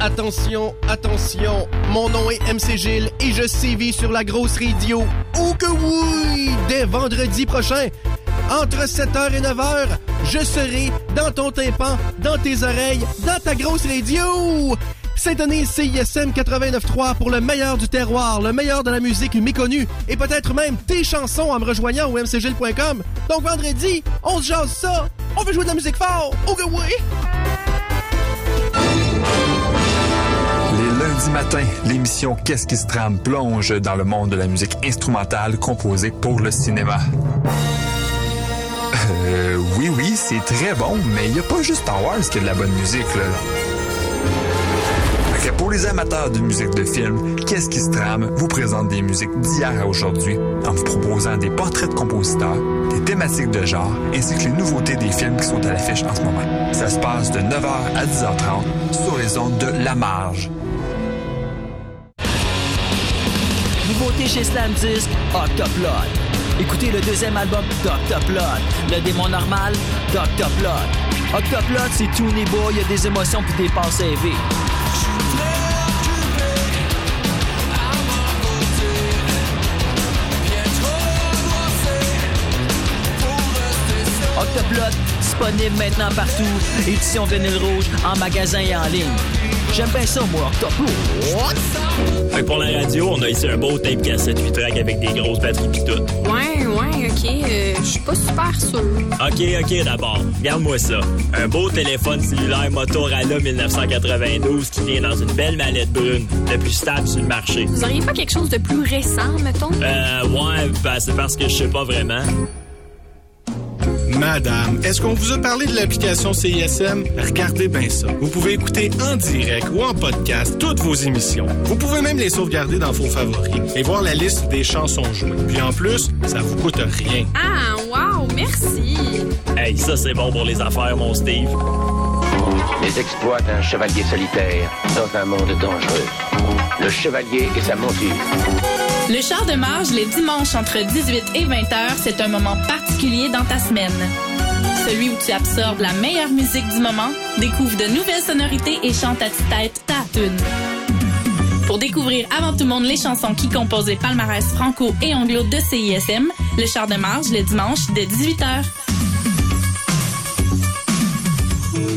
Attention, attention, mon nom est MC Gilles et je sévis sur la grosse radio. Oh que oui! Dès vendredi prochain, entre 7h et 9h, je serai dans ton tympan, dans tes oreilles, dans ta grosse radio! Syntonise CISM 89.3 pour le meilleur du terroir, le meilleur de la musique méconnue et peut-être même tes chansons en me rejoignant au mcgil.com. Donc vendredi, on se jase ça! On veut jouer de la musique fort! Oh! Les lundis matins, l'émission Qu'est-ce qui se trame plonge dans le monde de la musique instrumentale composée pour le cinéma. Euh, oui, oui, c'est très bon, mais il n'y a pas juste Star Wars qui a de la bonne musique, là. Pour les amateurs de musique de film, Qu'est-ce qui se trame vous présente des musiques d'hier à aujourd'hui en vous proposant des portraits de compositeurs, thématiques de genre ainsi que les nouveautés des films qui sont à l'affiche en ce moment. Ça se passe de 9h à 10h30 sur les ondes de La Marge. Nouveauté chez Slam Disc, Octoplot. Écoutez le deuxième album d'Octoplot. Le démon normal, d'Octoplot. Octoplot, c'est tout beau, il y a des émotions puis des passes élevées. Octoplot, disponible maintenant partout. Édition vinyle rouge, en magasin et en ligne. J'aime bien ça, moi, Octoplot. Fait que pour la radio, on a ici un beau tape cassette 8 track avec des grosses batteries pis tout. Ouais, ouais, ok. euh, Je suis pas super sûre. Ok, ok, d'abord. Regarde-moi ça. Un beau téléphone cellulaire Motorola 1992 qui vient dans une belle mallette brune, le plus stable sur le marché. Vous auriez pas quelque chose de plus récent, mettons? Euh, ouais, ben, c'est parce que je sais pas vraiment. Madame, est-ce qu'on vous a parlé de l'application CISM? Regardez bien ça. Vous pouvez écouter en direct ou en podcast toutes vos émissions. Vous pouvez même les sauvegarder dans vos favoris et voir la liste des chansons jouées. Puis en plus, ça vous coûte rien. Ah, wow, merci. Hey, ça c'est bon pour les affaires, mon Steve. Les exploits d'un chevalier solitaire dans un monde dangereux. Le chevalier et sa monture. Le char de marge les dimanches entre 18 et 20 heures, c'est un moment particulier dans ta semaine. Celui où tu absorbes la meilleure musique du moment, découvre de nouvelles sonorités et chante à tue-tête ta tune. Pour découvrir avant tout le monde les chansons qui composent les palmarès franco et anglo de CISM, le char de marge le dimanche dès 18h.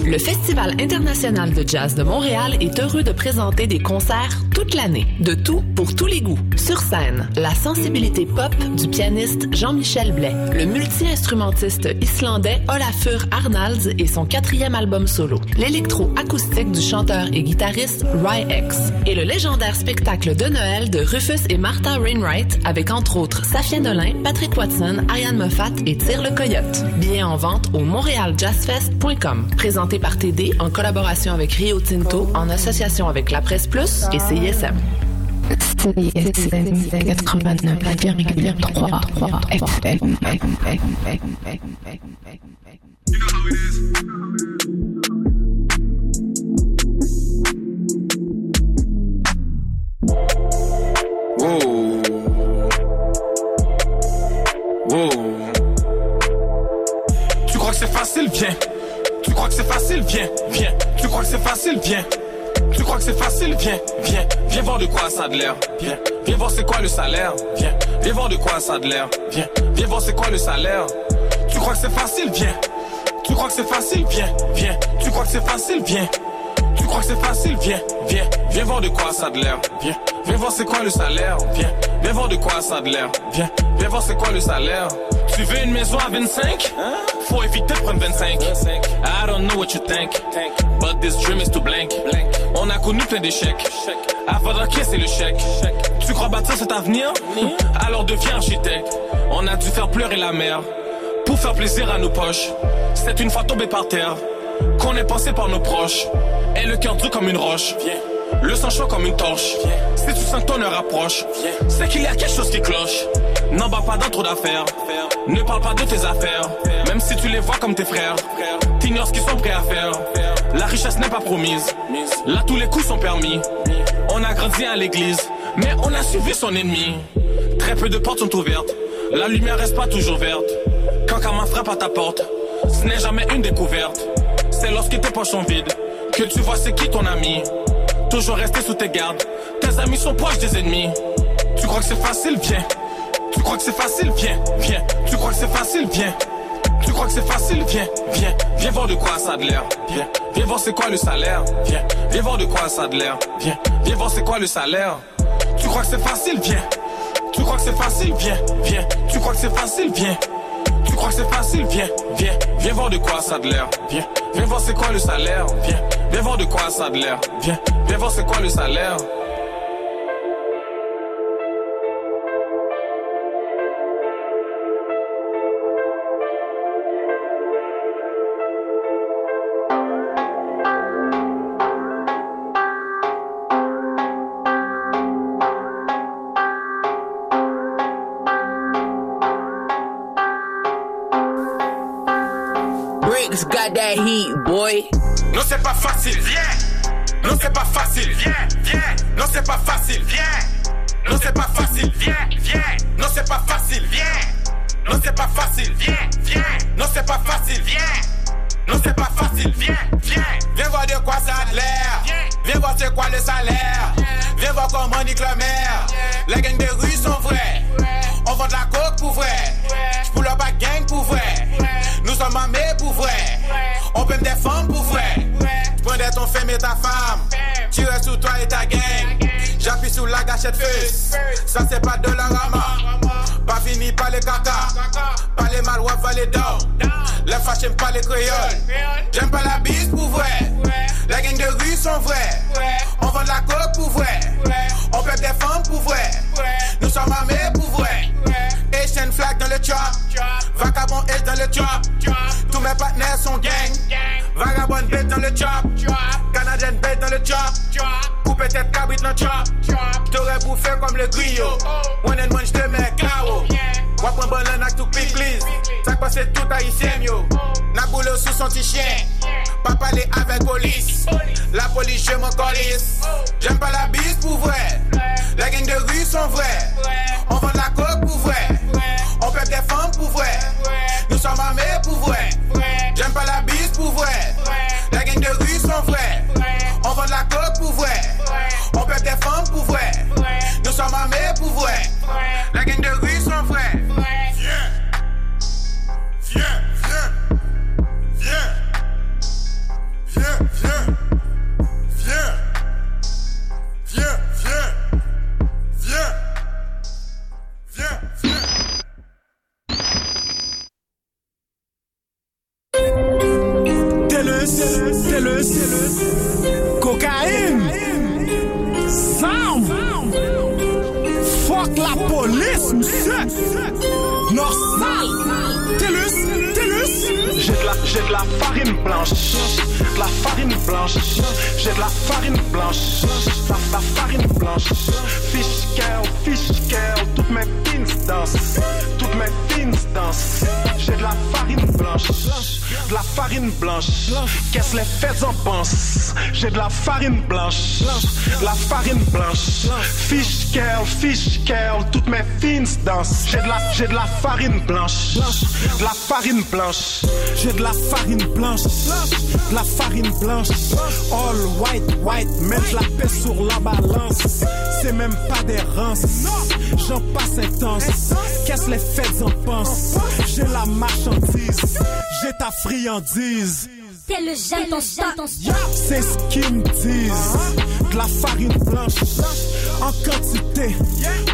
Le Festival international de jazz de Montréal est heureux de présenter des concerts toute l'année, de tout pour tous les goûts. Sur scène, la sensibilité pop du pianiste Jean-Michel Blais, le multi-instrumentiste islandais Olafur Arnalds et son quatrième album solo, l'électro-acoustique du chanteur et guitariste Ry X, et le légendaire spectacle de Noël de Rufus et Martha Wainwright avec entre autres Safia Nolin, Patrick Watson, Ariane Moffat et Tire le Coyote. Billets en vente au montrealjazzfest.com. Présenté par TD en collaboration avec Rio Tinto, en association avec La Presse Plus et CISM. CISM 89,3 FM. Wow. Wow. Tu crois que c'est facile, viens. Tu crois que c'est facile, viens, viens. Tu crois que c'est facile, viens. Tu crois que c'est facile, viens, viens. Viens voir de quoi ça a de l'air, viens. Viens voir c'est quoi le salaire, viens. Viens voir de quoi ça a l'air, viens. Viens voir c'est quoi le salaire. Tu crois que c'est facile, viens. Tu crois que c'est facile, viens, viens. Tu crois que c'est facile, viens. Tu crois que c'est facile, viens, viens. Viens voir de quoi ça a de l'air, viens. Viens voir c'est quoi le salaire, viens. Viens voir de quoi ça a de l'air, viens. Viens voir c'est quoi le salaire. Tu veux une maison à 25? Faut éviter de prendre 25. I don't know what you think, but this dream is too blank. On a connu plein d'échecs. Avant d'encaisser le chèque. Tu crois bâtir cet avenir? Alors deviens architecte. On a dû faire pleurer la mère pour faire plaisir à nos poches. C'est une fois tombé par terre qu'on est pensé par nos proches. Et le cœur dur comme une roche. Le sang chaud comme une torche. Si tu sens que ton heure approche, c'est qu'il y a quelque chose qui cloche. N'en bats pas dans trop d'affaires. Ne parle pas de tes affaires. Même si tu les vois comme tes frères. T'ignores ce qu'ils sont prêts à faire. La richesse n'est pas promise. Là, tous les coups sont permis. On a grandi à l'église, mais on a suivi son ennemi. Très peu de portes sont ouvertes. La lumière reste pas toujours verte. Quand Karma frappe à ta porte, ce n'est jamais une découverte. C'est lorsque tes poches sont vides que tu vois c'est qui ton ami. Toujours rester sous tes gardes. Tes amis sont proches des ennemis. Tu crois que c'est facile, viens. Tu crois que c'est facile, viens, viens. Tu crois que c'est facile, viens. Tu crois que c'est facile, viens, viens. Viens voir de quoi ça a de l'air. Viens, viens voir c'est quoi le salaire. Viens, viens voir de quoi ça a de l'air. Viens, viens voir c'est quoi le salaire. Tu crois que c'est facile, viens. Tu crois que c'est facile, viens, viens. Tu crois que c'est facile, viens. Crois que c'est facile, viens, viens. Viens voir de quoi ça de l'air. Viens, viens voir c'est quoi le salaire. Viens, viens voir de quoi ça de l'air. Viens, viens voir c'est quoi le salaire. Non, c'est pas facile, viens. Non, c'est pas facile, viens, viens. Non, c'est pas facile, viens. Non, c'est pas facile, viens, viens. Non, c'est pas facile, viens. Non, c'est pas facile, viens, viens. Non, c'est pas facile, viens. Non, c'est pas facile, viens, viens. Viens voir de quoi ça a l'air. Viens voir c'est quoi le salaire. Viens voir comment nique la mer. La gang des rues sont vraies. On vend de la coke pour vrai. On peut me défendre pour vrai. J'prendrais ton femme et ta femme. Tirer sur toi et ta gang. J'appuie sur la gâchette feu. Ça c'est pas de la rama. Pas fini par les caca. Pas les malouas, pas les. Les fâches j'aime pas les créoles. J'aime pas la bise pour vrai. La gang de rue sont vrais. On vend de la coke pour vrai. On peut défendre pour vrai. Nous sommes armés pour vrai. Asian flag dans le chop. Vagabond H dans le chop. Mes partenaires sont gang. Vagabond bête dans le chop. Canadian bête dans le chop. Ou peut-être cabrit dans le chop. T'aurais bouffé comme le griot. One and one, j'te mets KO. Wap un bon tout pic please. Ça passe tout haïtien yo. Na boulot sous son petit chien. Pas parler avec police. La police je m'en colisse. J'aime pas la bise pour vrai. La gang de rue sont vrais. On vend la coke pour vrai. On peut défendre pour vrai. Nous sommes armés pour vrai. Farine blanche. J'ai de la farine blanche, de la farine blanche, all white, white, même la paix sur la balance. C'est même pas des rances, j'en passe intense. Qu'est-ce les fêtes en pensent? J'ai la marchandise, j'ai ta friandise. T'es le ton C'est ce qu'ils me disent. De la farine blanche, en quantité.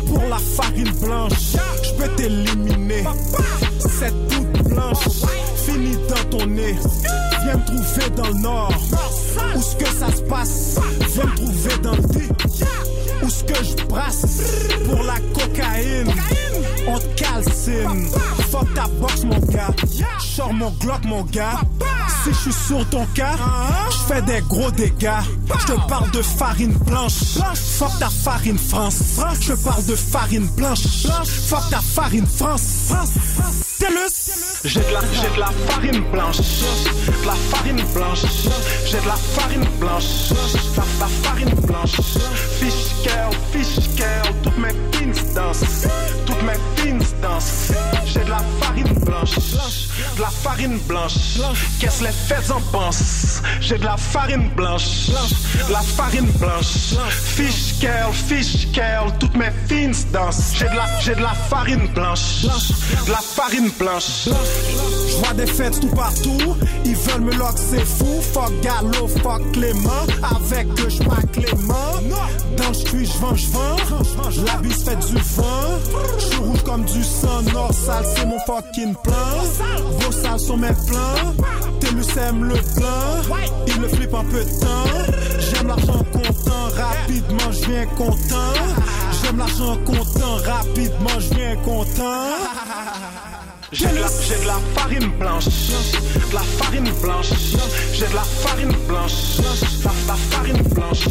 Pour la farine blanche, je peux t'éliminer. Cette toute blanche, finie dans ton nez. Viens me trouver dans le nord. Où ce que ça se passe? Viens me trouver dans le dit. Où ce que je brasse? Pour la cocaïne, on te calcine. Fuck ta box, mon gars. Sors mon Glock, mon gars. Si je suis sur ton cas, je fais des gros dégâts. Je te parle de farine blanche. Fuck ta farine France. Je parle de farine blanche. Fuck ta farine France. J'ai de la, j'ai de la farine blanche, de la farine blanche, j'ai de la farine blanche, la, la farine blanche. Fish girl, fish girl, toutes mes pins dansent, toutes mes J'ai de la farine blanche, de la farine blanche. Qu'est-ce les fêtes en pensent? J'ai de la farine blanche, de la farine blanche. Fish girl, fish girl, toutes mes fins dansent. J'ai de la, j'ai de la farine blanche, de la farine blanche. Vois des fêtes tout partout, ils veulent me lock, c'est fou. Fuck Gallo, fuck Clément, avec eux je Clément. Dans le street, je vends, je vends. La bise fait du vent. Je rouge comme du sang, nord sale, c'est mon fucking plan. Vos salles sont mes plans. Télus aime le plan, il le flippe un peu de temps. J'aime l'argent content, rapidement je viens content. J'aime l'argent content, rapidement je viens content. J'ai de, la, farine blanche, de la farine blanche, j'ai de la farine blanche, la, la farine blanche.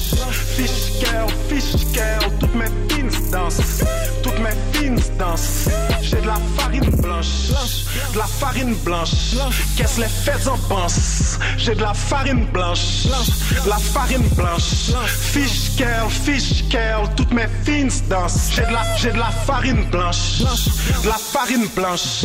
Fish girl, fish girl, toutes mes pins dansent, toutes mes pins dansent. J'ai de la farine blanche, de la farine blanche. Qu'est-ce les fêtes en pensent? J'ai de la farine blanche, la farine blanche. Fish girl, fish girl, toutes mes pins dansent. J'ai de la, j'ai de la farine blanche, de la farine blanche.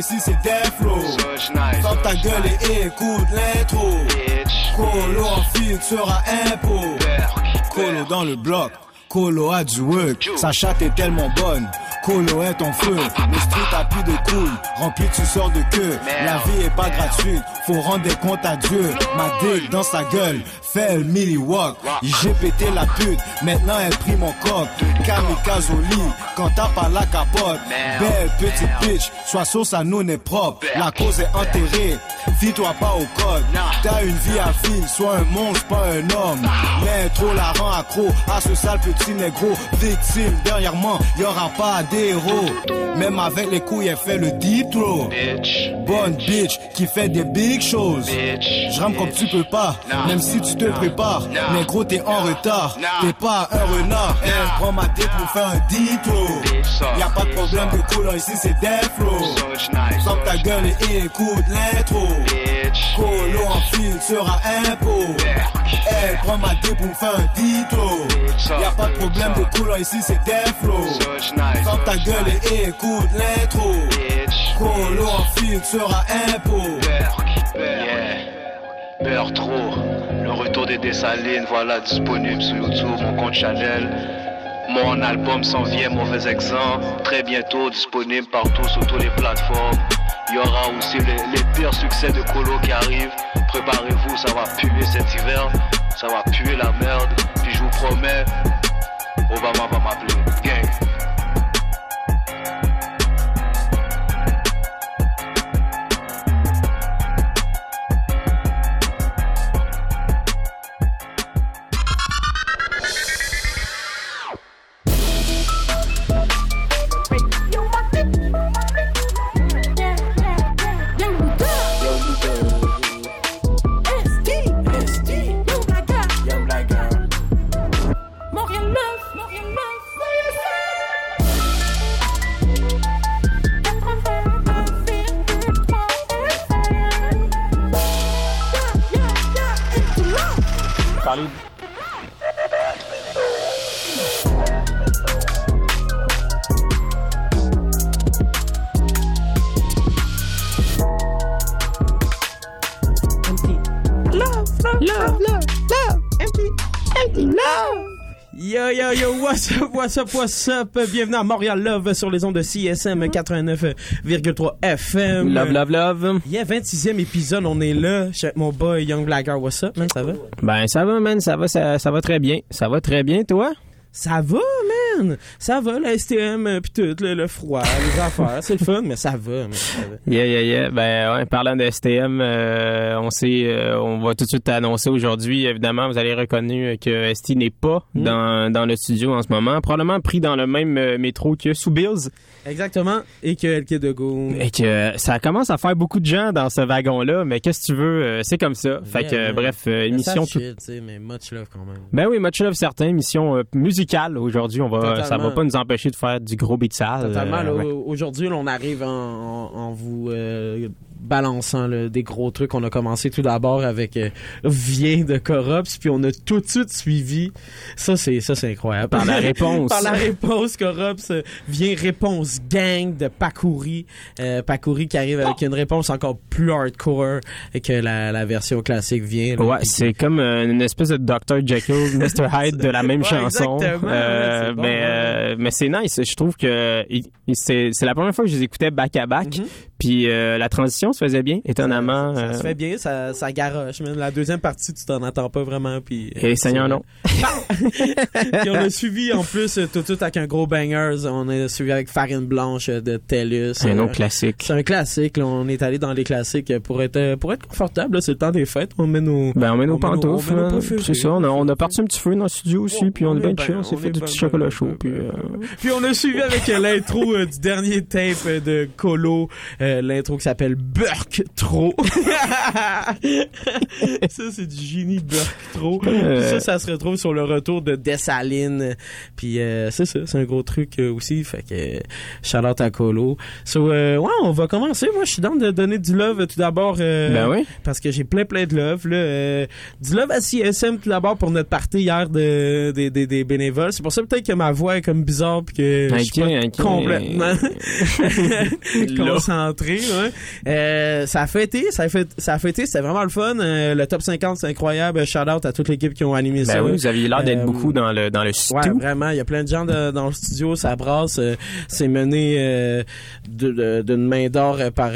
ici, c'est. Sors ta gueule et écoute l'intro. Colo en fil sera impôt. Colo dans le bloc. Colo a du work, sa chatte est tellement bonne. Colo est en feu, le street a plus de couilles, rempli tu sors de queue. La vie est pas gratuite, faut rendre des comptes à Dieu. Ma dick dans sa gueule, fait le mini walk. J'ai pété la pute, maintenant elle pris mon coq. Kamikaze au lit, quand t'as pas la capote. Belle petite bitch, sois sauce à nous n'est propre. La cause est enterrée, fie-toi pas au code. T'as une vie à vivre, sois un monstre, pas un homme. L'intro la rend accro à ce sale petit négro. Victime, dernièrement, y aura pas Même avec les couilles, elle fait le deep throw. Bonne bitch qui fait des big choses. Je rame comme tu peux pas, même si tu te prépares. Négro, t'es en retard, t'es pas un renard. Elle prend ma tête pour faire un deep throw. Y a pas de problème de couleur ici, c'est death flow. Sors ta gueule et écoute l'intro. Colo en fil sera impôt. Elle prend ma dé pour me faire un dito. Y a pas de problème de couleur ici, c'est death flow. Sors ta gueule et écoute l'intro. Colo en fil sera impôt. Peur trop. Le retour des Dessalines, voilà disponible sur YouTube, mon compte Chanel. Mon album s'en vient, mauvais exemple. Très bientôt disponible partout sur toutes les plateformes. Il y aura aussi les, pires succès de Colo qui arrivent. Préparez-vous, ça va puer cet hiver. Ça va puer la merde. Puis je vous promets, Obama va m'appeler. What's up, what's up? Bienvenue à Montréal Love sur les ondes de CSM 89,3 FM. Love, love, love. Yeah, 26e épisode, on est là. Mon boy Young Blagger, what's up, man, ça va? Ben, ça va, man, ça va, ça, ça va très bien. Ça va très bien, toi? Ça va, man! Ça va, la STM, euh, pis tout, le, le froid, les affaires, c'est le fun, mais ça va, man, ça va. Yeah, yeah, yeah. Ben, ouais, parlant de STM, euh, on sait, euh, on va tout de suite annoncer aujourd'hui, évidemment, vous allez reconnu que ST n'est pas Mm. dans, dans le studio en ce moment. Probablement pris dans le même métro que sous Bills. Exactement, et que LK de Go. Et que ça commence à faire beaucoup de gens dans ce wagon-là, mais qu'est-ce que tu veux, c'est comme ça. Fait que, bref, Mais émission ça tout... sais, mais much love quand même. Ben oui, much love certain, émission musicale aujourd'hui. On va, Ça va pas nous empêcher de faire du gros sale. Totalement. euh, ouais. Aujourd'hui, on arrive en, en- en vous euh, balançant là, des gros trucs. On a commencé tout d'abord avec euh, Vient de Corrupt, puis on a tout de suite suivi. Ça, c'est ça, c'est incroyable. Par la réponse. Par la réponse, Corrupt euh, vient réponse gang de Pakouri. Euh, Pakouri qui arrive avec une réponse encore plus hardcore que la, la version classique vient. là. Ouais, Puis- c'est comme euh, une espèce de Dr. Jekyll, Mr. Hyde de la même Ouais, chanson. exactement, Euh, bon, mais ouais. mais c'est nice. Je trouve que c'est la première fois que je les écoutais back à back. Puis euh, la transition se faisait bien, étonnamment. Ça euh, se fait bien, ça, ça garoche. Même la deuxième partie, tu t'en attends pas vraiment. Puis, euh, Et Seigneur non. Puis on a suivi en plus euh, tout de suite avec un gros bangers. On a suivi avec Farine Blanche euh, de TELUS. C'est un Euh, autre classique. C'est un classique. là. On est allé dans les classiques pour être euh, pour être confortable. C'est le temps des fêtes. On met nos Ben, on met nos pantoufles. on met nos là. préférés. C'est ça. On a, on a parti un petit feu dans le studio aussi, puis on, est bien chill. On s'est on fait du petit chocolat chaud. Puis, euh, Puis on a suivi avec euh, l'intro euh, du dernier tape euh, de Colo, euh, l'intro qui s'appelle Burk Trop. ça c'est du génie Burk Trop. Euh. ça ça se retrouve sur le retour de Dessaline. Puis euh, c'est ça, c'est un gros truc euh, aussi fait que out à Colo. So euh, ouais, on va commencer. Moi je suis dans de donner du love tout d'abord euh, Ben oui. parce que j'ai plein plein de love là Euh, du love à CSM tout d'abord pour notre partie hier de des, des bénévoles. C'est pour ça peut-être que ma voix est comme bizarre puis que je suis pas complètement concentré. Ouais. Euh, ça a fêté, ça a fait, ça a fêté, c'était vraiment le fun. Euh, le top 50, c'est incroyable. Shout out à toute l'équipe qui ont animé ça. ben oui, vous aviez l'air d'être Euh, beaucoup dans le dans le Ouais, studio. vraiment. Il y a plein de gens de- dans le studio. Ça brasse. c'est mené d'une main d'or par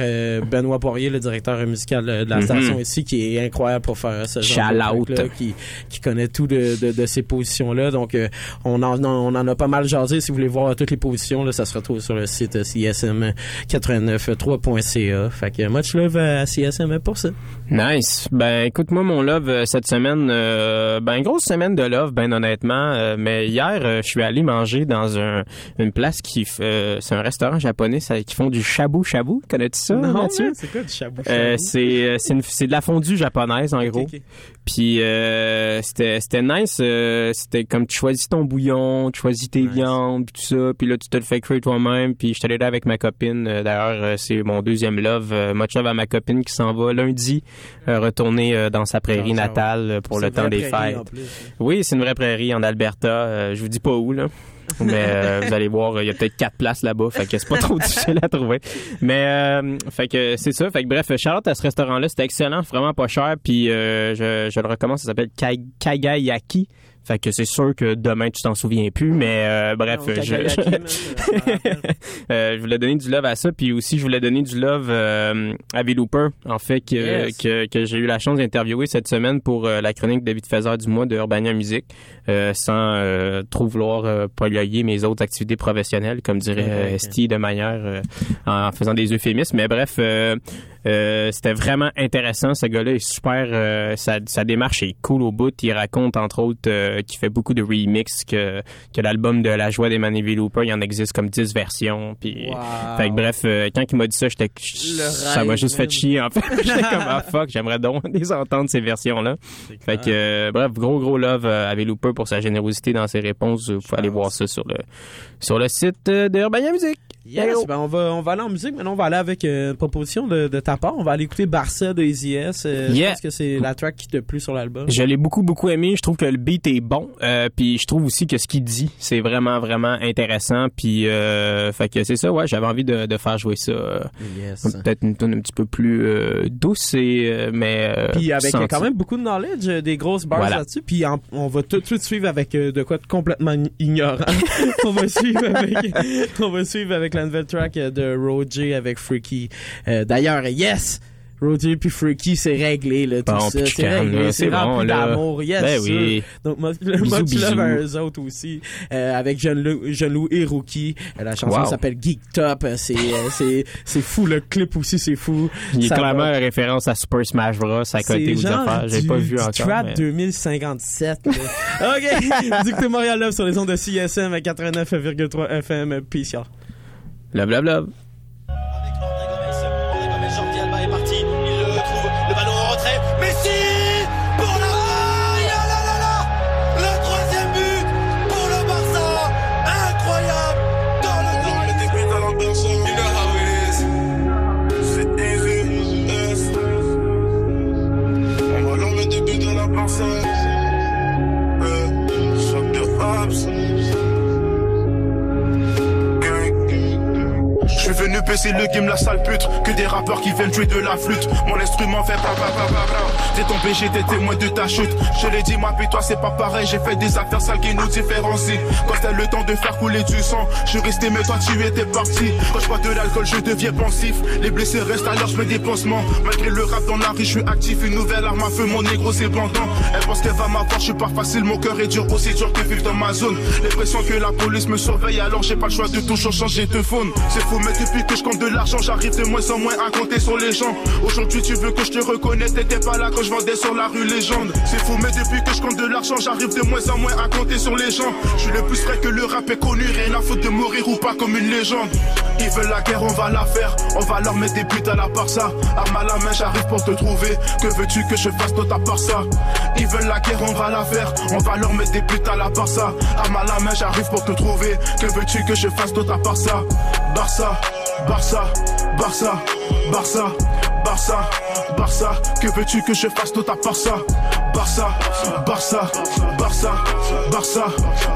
Benoît Poirier, le directeur musical de la Mhm. station ici, qui est incroyable pour faire ce genre Shout de out. qui, qui connaît tout de, de, de ces positions-là. Donc, euh, on, en, on en a pas mal jasé. Si vous voulez voir toutes les positions, là, ça se retrouve sur le site csm893.ca. Fait que much love à CSM pour ça. Nice. Ben écoute moi mon love euh, cette semaine euh, ben grosse semaine de love ben honnêtement euh, mais hier euh, je suis allé manger dans un une place qui c'est un restaurant japonais ça- qui font du shabu shabu connais-tu ça Mathieu? man, c'est quoi du chabou? Euh, c'est c'est de la fondue japonaise en gros. Puis c'était c'était nice, c'était comme tu choisis ton bouillon, tu choisis tes viandes, puis tout ça, puis là tu te le fais cuire toi-même, puis je suis allé là avec ma copine. D'ailleurs, c'est mon deuxième love, much love à ma copine qui s'en va lundi retourner euh, dans sa prairie Dans natale euh, pour le temps des fêtes. en plus. Oui, c'est une vraie prairie en Alberta. euh, je vous dis pas où là. Mais euh, vous allez voir, il y a peut-être quatre places là-bas, fait que c'est pas trop difficile à trouver. Mais euh, fait que c'est ça, fait que bref, Charlotte à ce restaurant-là, c'était excellent, vraiment pas cher, puis euh, je, je le recommande, ça s'appelle Kagayaki. Fait que c'est sûr que demain tu t'en souviens plus, mais euh, bref, Non, je, man, euh, je voulais donner du love à ça, puis aussi je voulais donner du love euh, à V-Looper, en fait, que, Yes. que, que j'ai eu la chance d'interviewer cette semaine pour euh, la chronique David Faiseur du mois de Urbania Musique, euh, sans euh, trop vouloir polluer mes autres activités professionnelles, comme dirait. Esti de manière euh, en faisant des euphémismes. Mais bref, euh, c'était vraiment intéressant. Ce gars-là est super. euh, sa, sa démarche est cool au bout. Il raconte entre autres euh, qu'il fait beaucoup de remix, que, que l'album de La Joie des Manivy Looper, il en existe comme 10 versions. Puis, Wow. fait que bref, euh, quand il m'a dit ça, j'étais, ça m'a juste fait chier en fait. j'étais comme ah fuck, j'aimerais donc les entendre ces versions-là. Fait que euh, bref, gros gros love à Looper pour sa générosité dans ses réponses. Vous pouvez aller voir ça sur le sur le site de Urbania Music. Yes, ben on va, on va aller en musique. Maintenant, on va aller avec euh, une proposition de, de ta part. On va aller écouter Barça de Easy S. Euh, Je pense que c'est la track qui te plu sur l'album. Je l'ai beaucoup, beaucoup aimé. Je trouve que le beat est bon. Euh, puis je trouve aussi que ce qu'il dit, c'est vraiment, vraiment intéressant. Puis, euh, fait que c'est ça, ouais, j'avais envie de, de faire jouer ça. Yes. Peut-être une tune un petit peu plus euh, douce, et, mais... euh, Puis avec sentie. quand même beaucoup de knowledge, des grosses bars Voilà. là-dessus. Puis en- on va tout de suite suivre avec de quoi de complètement ign- ignorant. on va suivre avec, on va suivre avec la nouvelle track euh, de Roger avec Freaky. Euh, D'ailleurs, yes. Roger puis Freaky, c'est réglé, là, tout Bon, ça. C'est réglé, c'est bon, rempli là. d'amour, yes, Ben oui. Donc, bisous. love à eux autres aussi. Euh, avec Jeune Lou et Rookie. Euh, La chanson Wow. s'appelle Geek Top. C'est, euh, fou. Le clip aussi, c'est fou. Il est Ça clairement va. une référence à Super Smash Bros. à côté aux affaires. J'ai pas vu du encore. Trap mais- 2057. là. OK. côté Montréal Love sur les ondes de CSM à 89,3 FM. Peace, y'all. Love, love, love. Baisser le game, la sale pute. Que des rappeurs qui viennent jouer de la flûte. Mon instrument fait pa pa pa pa. T'es tombé, j'étais témoin de ta chute. Je l'ai dit, moi, puis toi, c'est pas pareil. J'ai fait des affaires sales qui nous différencient. Quand c'était le temps de faire couler du sang, je resté, mais toi, tu étais parti. Quand je bois de l'alcool, je deviens pensif. Les blessés restent alors, je mets des pansements. Malgré le rap dans la rue, je suis actif. Une nouvelle arme à feu, mon négro, c'est bandant. Elle pense qu'elle va m'avoir, je suis pas facile. Mon cœur est dur, aussi dur que vivre dans ma zone. L'impression que la police me surveille, alors j'ai pas le choix de toujours changer de faune. C'est fou, mais depuis que je compte de l'argent, j'arrive de moins en moins à compter sur les gens. Aujourd'hui, tu veux que je te reconnaisse, t'étais pas là quand je vendais sur la rue légende. C'est fou, mais depuis que je compte de l'argent, j'arrive de moins en moins à compter sur les gens. Je suis le plus vrai que le rap est connu, rien à foutre de mourir ou pas comme une légende. Ils veulent la guerre, on va la faire. On va leur mettre des buts à la part ça. Arme à la main, j'arrive pour te trouver. Que veux-tu que je fasse d'autre à part ça? Ils veulent la guerre, on va la faire. On va leur mettre des buts à la part ça. Arme à la main, j'arrive pour te trouver. Que veux-tu que je fasse d'autre à part ça? Barça, Barça, Barça, Barça, Barça, Barça. Que veux-tu que je fasse d'autre à part ça Barça, Barça, Barça, Barça,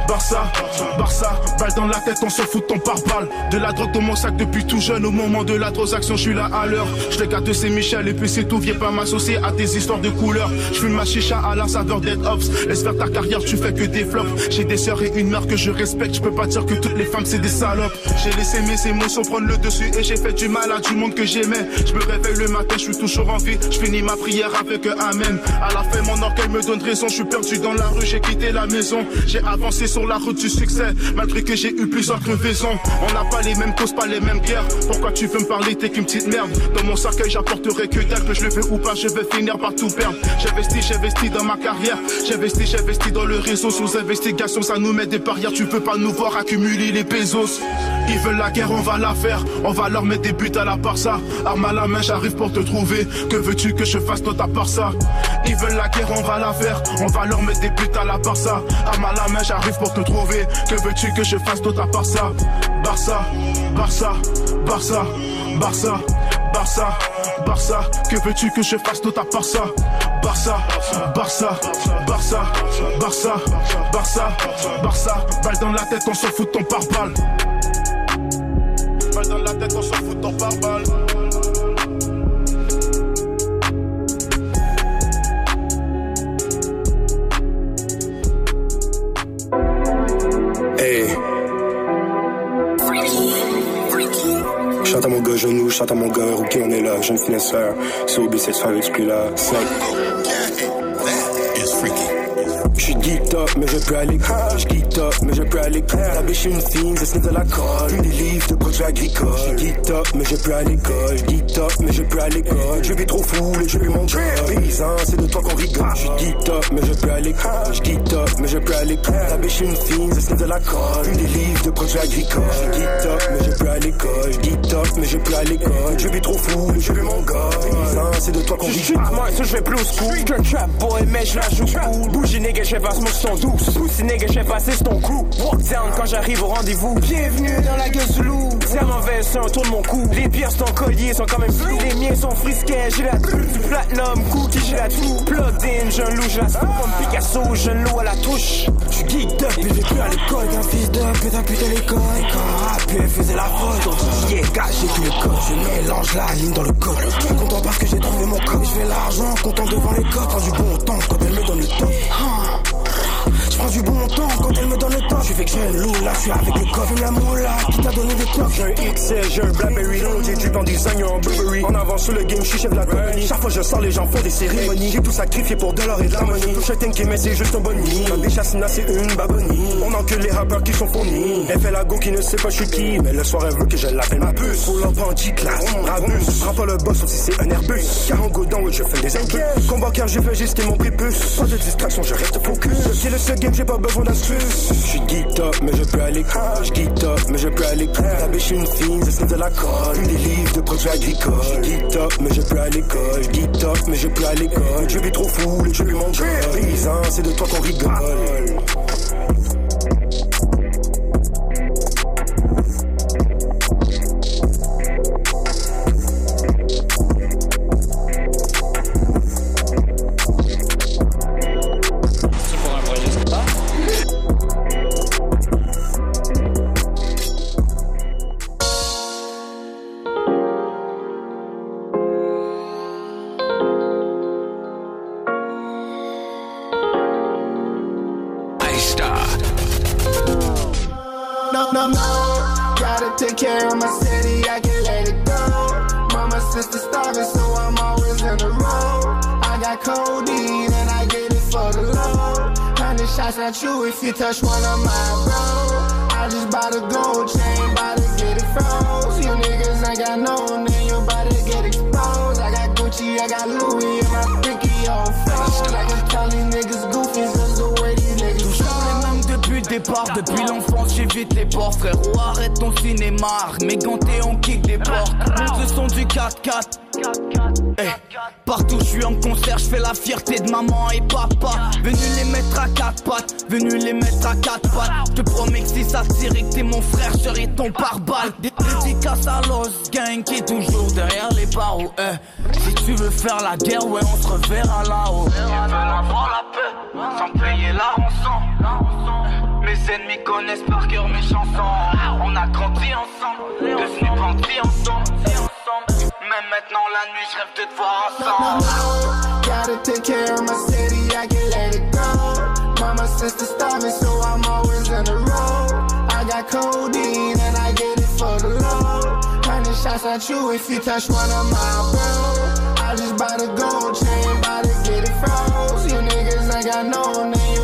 Barça, Barça. Balle dans la tête, on se fout de ton pare-balles. De la drogue dans mon sac depuis tout jeune. Au moment de la transaction, je suis là à l'heure. Je te gâte, c'est Michel et puis c'est tout. Viens pas m'associer à tes histoires de couleurs. Je fume ma chicha à la saveur Dead Ops. Laisse faire ta carrière, tu fais que des flops. J'ai des sœurs et une mère que je respecte. Je peux pas dire que toutes les femmes c'est des salopes. J'ai laissé mes émotions prendre le dessus et j'ai fait du mal à du monde que j'aimais. Je me réveille le matin, je suis toujours en vie. Je finis ma prière avec un amen. À la fin, mon orgueil me donne raison. Je suis perdu dans la rue, j'ai quitté la maison. J'ai avancé sur la route du succès, malgré que j'ai eu plusieurs crevaisons. On n'a pas les mêmes causes, pas les mêmes guerres. Pourquoi tu veux me parler, t'es qu'une petite merde? Dans mon cercueil, j'apporterai que dalle, que je le veux ou pas, je vais finir par tout perdre. J'investis, j'investis dans ma carrière. J'investis, j'investis dans le réseau. Sous investigation, ça nous met des barrières. Tu peux pas nous voir accumuler les pesos? Ils veulent la guerre, on va la faire. On va leur mettre des buts à la part ça. Arme à la main, j'arrive pour te trouver. Que veux-tu que je fasse d'autre à part ça? Ils veulent la guerre, on va la faire. On va leur mettre des buts à la part ça. Arme à la main, j'arrive pour te trouver. Que veux-tu que je fasse d'autre à part ça? Barça, Barça, Barça, Barça, Barça, Barça. Que veux-tu que je fasse d'autre à part ça? Barça, Barça, Barça, Barça, Barça, Barça. Balle dans la tête, on s'en fout de ton pare-balles. Balle dans la tête, on s'en fout chante à mon gars rookie, on est là, jeune finesseur. Sur UB75 exclu là, 5. J'suis geeked up, mais je peux aller J'suis geeked up, mais je peux aller La biche une fine, je sniff de la colle. Des livres de produits agricoles J'suis geeked up, mais je peux aller l'école. Geeked up, mais je peux aller l'école. Je vis trop fou, les jeux mon job. Paysan, c'est de toi qu'on rigole. J'suis geeked up, mais je peux aller J'suis geeked up, mais je peux aller La biche une fine, je sniff de la colle. Des livres de produits agricoles J'suis geeked up, mais je peux aller l'école. Geeked up, mais je peux aller l'école. Je vis trop fou, les jeux mon gars Paysan, c'est de toi qu'on rigole. Moi, ça, je vais plus school. Qu'un trap boy, mais je la joue cool. Bougie, nigga, je vais vers mon son sont douces. Pussy nigga, je fais passer sur ton. Walk down quand j'arrive au rendez-vous. Bienvenue dans la gueule du loup. Mauvais, c'est un tour de mon cou. Les pierres sur ton collier sont quand même flous. Les miens sont frisquets, j'ai la. Du platinum, cookie, j'ai la toux. Plugged in, j'ai un loup, j'ai. Comme Picasso, j'ai un loup à la touche. J'suis geeked up et j'ai plus à l'école. D'un fils de pute, un putain l'école. Quand rap, elle faisait la fraude. Donc, yeah, gâché tous les codes. Je mélange la ligne dans le code. Content parce que j'ai trouvé mon code. Je fais l'argent, content devant les codes. Prends du bon temps quand elle me donne le temps. Je prends du bon temps quand elle me donne le temps. Je fais que j'ai un loup là, je suis avec le coffre. la moula qui t'a donné des tocs. J'ai un XL, j'ai un Blackberry. J'ai du en design, en Burberry. En avant sur le game, je suis chef de la. Chaque fois je sors, les gens font des cérémonies. J'ai tout sacrifié pour de l'or et de l'harmonie. Touche un tank mais c'est juste un boni. Ma bitch Asina, c'est une babonie. On encule les rappeurs qui sont fournis. Elle fait la go qui ne sait pas je suis qui. Mais le soir, elle veut que je l'appelle ma puce. Pour leur bandit classe, Rabus. Prends pas le boss, sauf si c'est un Airbus. Car en godon, je fais des impulses. Combat car je fais juste mon prépuce. Pas de distraction, je reste focus. Le game, j'ai pas besoin d'astuce. Je suis geeked up, mais je peux aller. Je geeked up, mais je peux aller. La biche une fine, c'est de la colle. Des livres de produits agricoles. Je geeked up, mais je peux aller. Je geeked up, mais je peux aller. l'école. Je vis trop fou, le jeu lui manque. Paysan, c'est de toi qu'on rigole. If you touch one of my bro. I just bought a gold chain, bout to get it froze. You niggas ain't got no name, you bout to get exposed. I got Gucci, I got Louis, and my pinky on froze. I can tell these niggas goofy, cause the way these niggas les depuis le départ, depuis l'enfance j'évite les ports Frérot arrête ton cinéma, méganté on kick des portes Monte le du 4-4 Eh, Partout je suis en concert, je fais la fierté de maman et papa Venu les mettre à quatre pattes, venu les mettre à quatre pattes Je te promets que si ça tirait que t'es mon frère, je serai ton pare-balles Des dédicaces à Los Gang qui est toujours derrière les barreaux eh. Si tu veux faire la guerre, ouais on se reverra là-haut Ils veulent avoir la paix, sans payer la rançon Mes ennemis connaissent par cœur mes chansons On a grandi ensemble, devenu bandits ensemble Même maintenant la nuit, je rêve de te voir ensemble Gotta take care of my city, I can let it go. Mama, sister starving, so I'm always in the road. I got codeine and I get it for the low. Hundred shots at you if you touch one of my bro. I just bought a gold chain, bout to get it froze. You niggas ain't got no name,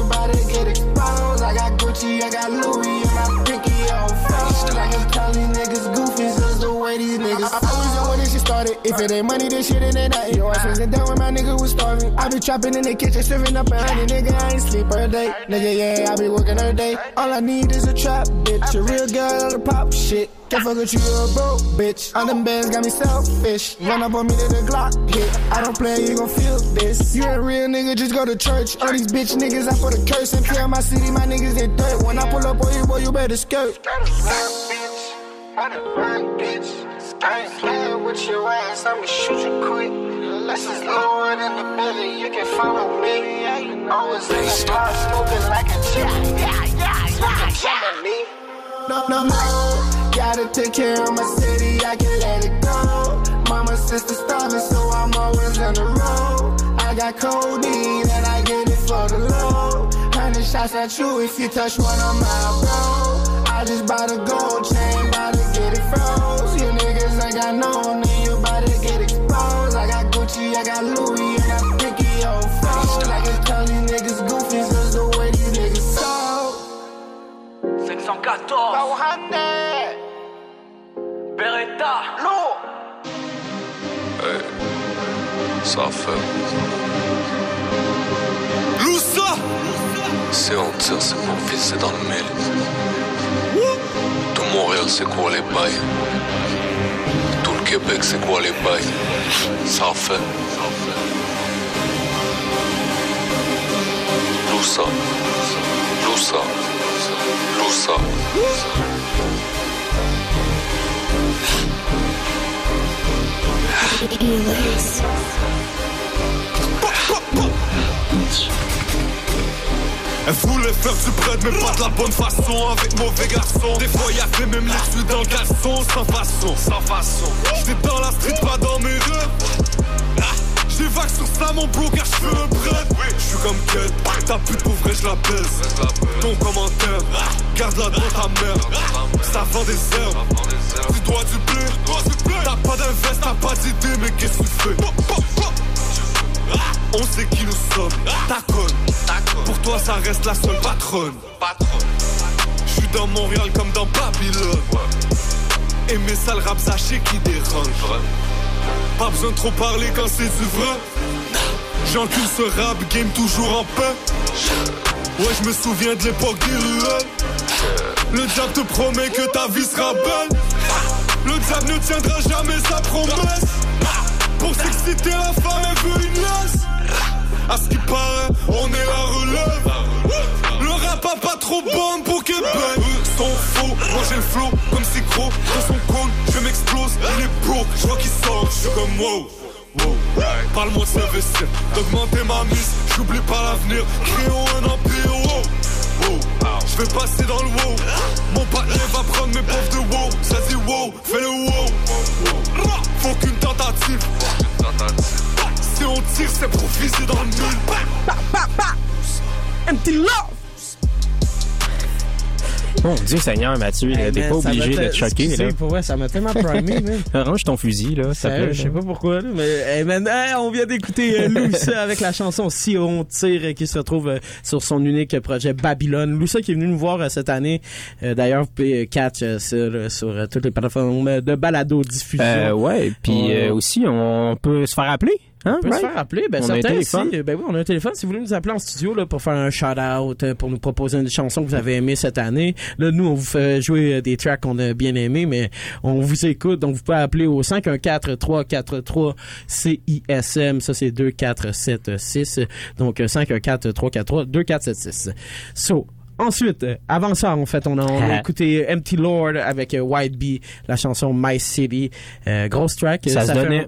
I got Louis, started. If it ain't money, this shit it ain't nothing. Yo, I wasn't down when my nigga was starving. I be trapping in the kitchen, serving up a honey, nigga. I ain't sleep all day. Nigga, yeah, I be working all day. All I need is a trap, bitch. A real girl the pop shit. Can't fuck with you, a broke bitch. All them bands got me selfish. Run up on me to the Glock hit. I don't play, you gon' feel this. You a real nigga, just go to church. All these bitch niggas, I for the curse. And tell my city, my niggas, they dirt. When I pull up on you, boy, you better skirt. I'm a fine bitch. I ain't playing with your ass, I'ma shoot you quick. Unless it's lower than the belly, you can follow me. Yeah, you know Always in the car, smoking like a chimney. Yeah, yeah, yeah, chimney. No, no, no. Gotta take care of my city, I can let it go. Mama, sister starving, so I'm always on the road. I got codeine and I get it for the low. Hundred shots at you if you touch one of my bro. I just bought a gold chain, bout to get it froze. Got no name, you bout to get exposed. I got Gucci, I got Louis, and I'm picky on froze. I can tell these niggas goofy, cause the way these niggas so. 514 Beretta Lourd Ça fait. Loussa Si on tire, c'est pour viser dans le mille. Tout Montréal, c'est quoi les bails Quebec se qualified. Safa. Lusa. Lusa. Lusa. Lusa. Lusa. Elle voulait faire du bread mais pas de la bonne façon. Avec mauvais garçon Des fois y'a fait même les dans le caleçon. Sans façon, sans façon. J'étais dans la street pas dans mes rêves J'ai vague sur ça mon bro car veux un bread J'suis comme Ken, ta pute pour vrai je la baise Ton commentaire, garde-la dans ta mère Ça vend des herbes, tu dois du blé T'as pas d'invest, t'as pas d'idée mais qu'est-ce que tu fais? On sait qui nous sommes, ta conne. Pour toi, ça reste la seule patronne. Je suis dans Montréal comme dans Babylone. Et mes sales rap sachets qui dérangent. Pas besoin de trop parler quand c'est du vrai. J'encule ce rap game toujours en paix. Ouais, je me souviens de l'époque des ruelles. Le diable te promet que ta vie sera belle. Le diable ne tiendra jamais sa promesse. Pour s'exciter, la femme elle veut une laisse. À ce qui paraît, on est la relève. Le rap a pas trop bon pour Québec. Eux sont faux, moi j'ai le flow comme c'est gros. Dans son cône, je m'explose. Il est broke, je vois qu'il sort, je suis comme wow. wow. Parle-moi de s'investir, d'augmenter ma mise. J'oublie pas l'avenir, créons un empire. Wow. Je vais passer dans le wow. Mon partenaire va prendre mes pauvres de wow. Ça dit wow, fais le wow. Faut qu'une tentative. Si on tire, c'est pour viser dans le nul. Empty love! Mon Dieu Seigneur, Mathieu, là, t'es pas obligé choquer. excusez, Là. pour vrai, ça m'a tellement primé, man. Range ton fusil, là, ça plaît. je sais pas pourquoi, là, mais hey, man, hey, on vient d'écouter euh, Loussa avec la chanson Si on tire qui se retrouve euh, sur son unique projet Babylone. Loussa qui est venu nous voir euh, cette année. Euh, D'ailleurs, vous pouvez euh, catch euh, sur, euh, sur euh, toutes les plateformes de balado diffusion. Euh, ouais, puis euh, aussi, on peut se faire appeler. Hein, On peut right? se faire appeler, ben On a un certains téléphone. aussi. Ben oui, on a un téléphone. Si vous voulez nous appeler en studio là pour faire un shout out, pour nous proposer une chanson que vous avez aimée cette année. Là, nous, on vous fait jouer euh, des tracks qu'on a bien aimés, mais on vous écoute. Donc, vous pouvez appeler au 514 343 CISM. Ça, c'est 2476. Donc, euh, 514 343 2476. So. Ensuite, euh, avant ça, en fait, on a, on a Ah. écouté Empty Lord avec euh, White Bee, la chanson My City. Euh, grosse track. Ça se fait donnait. un-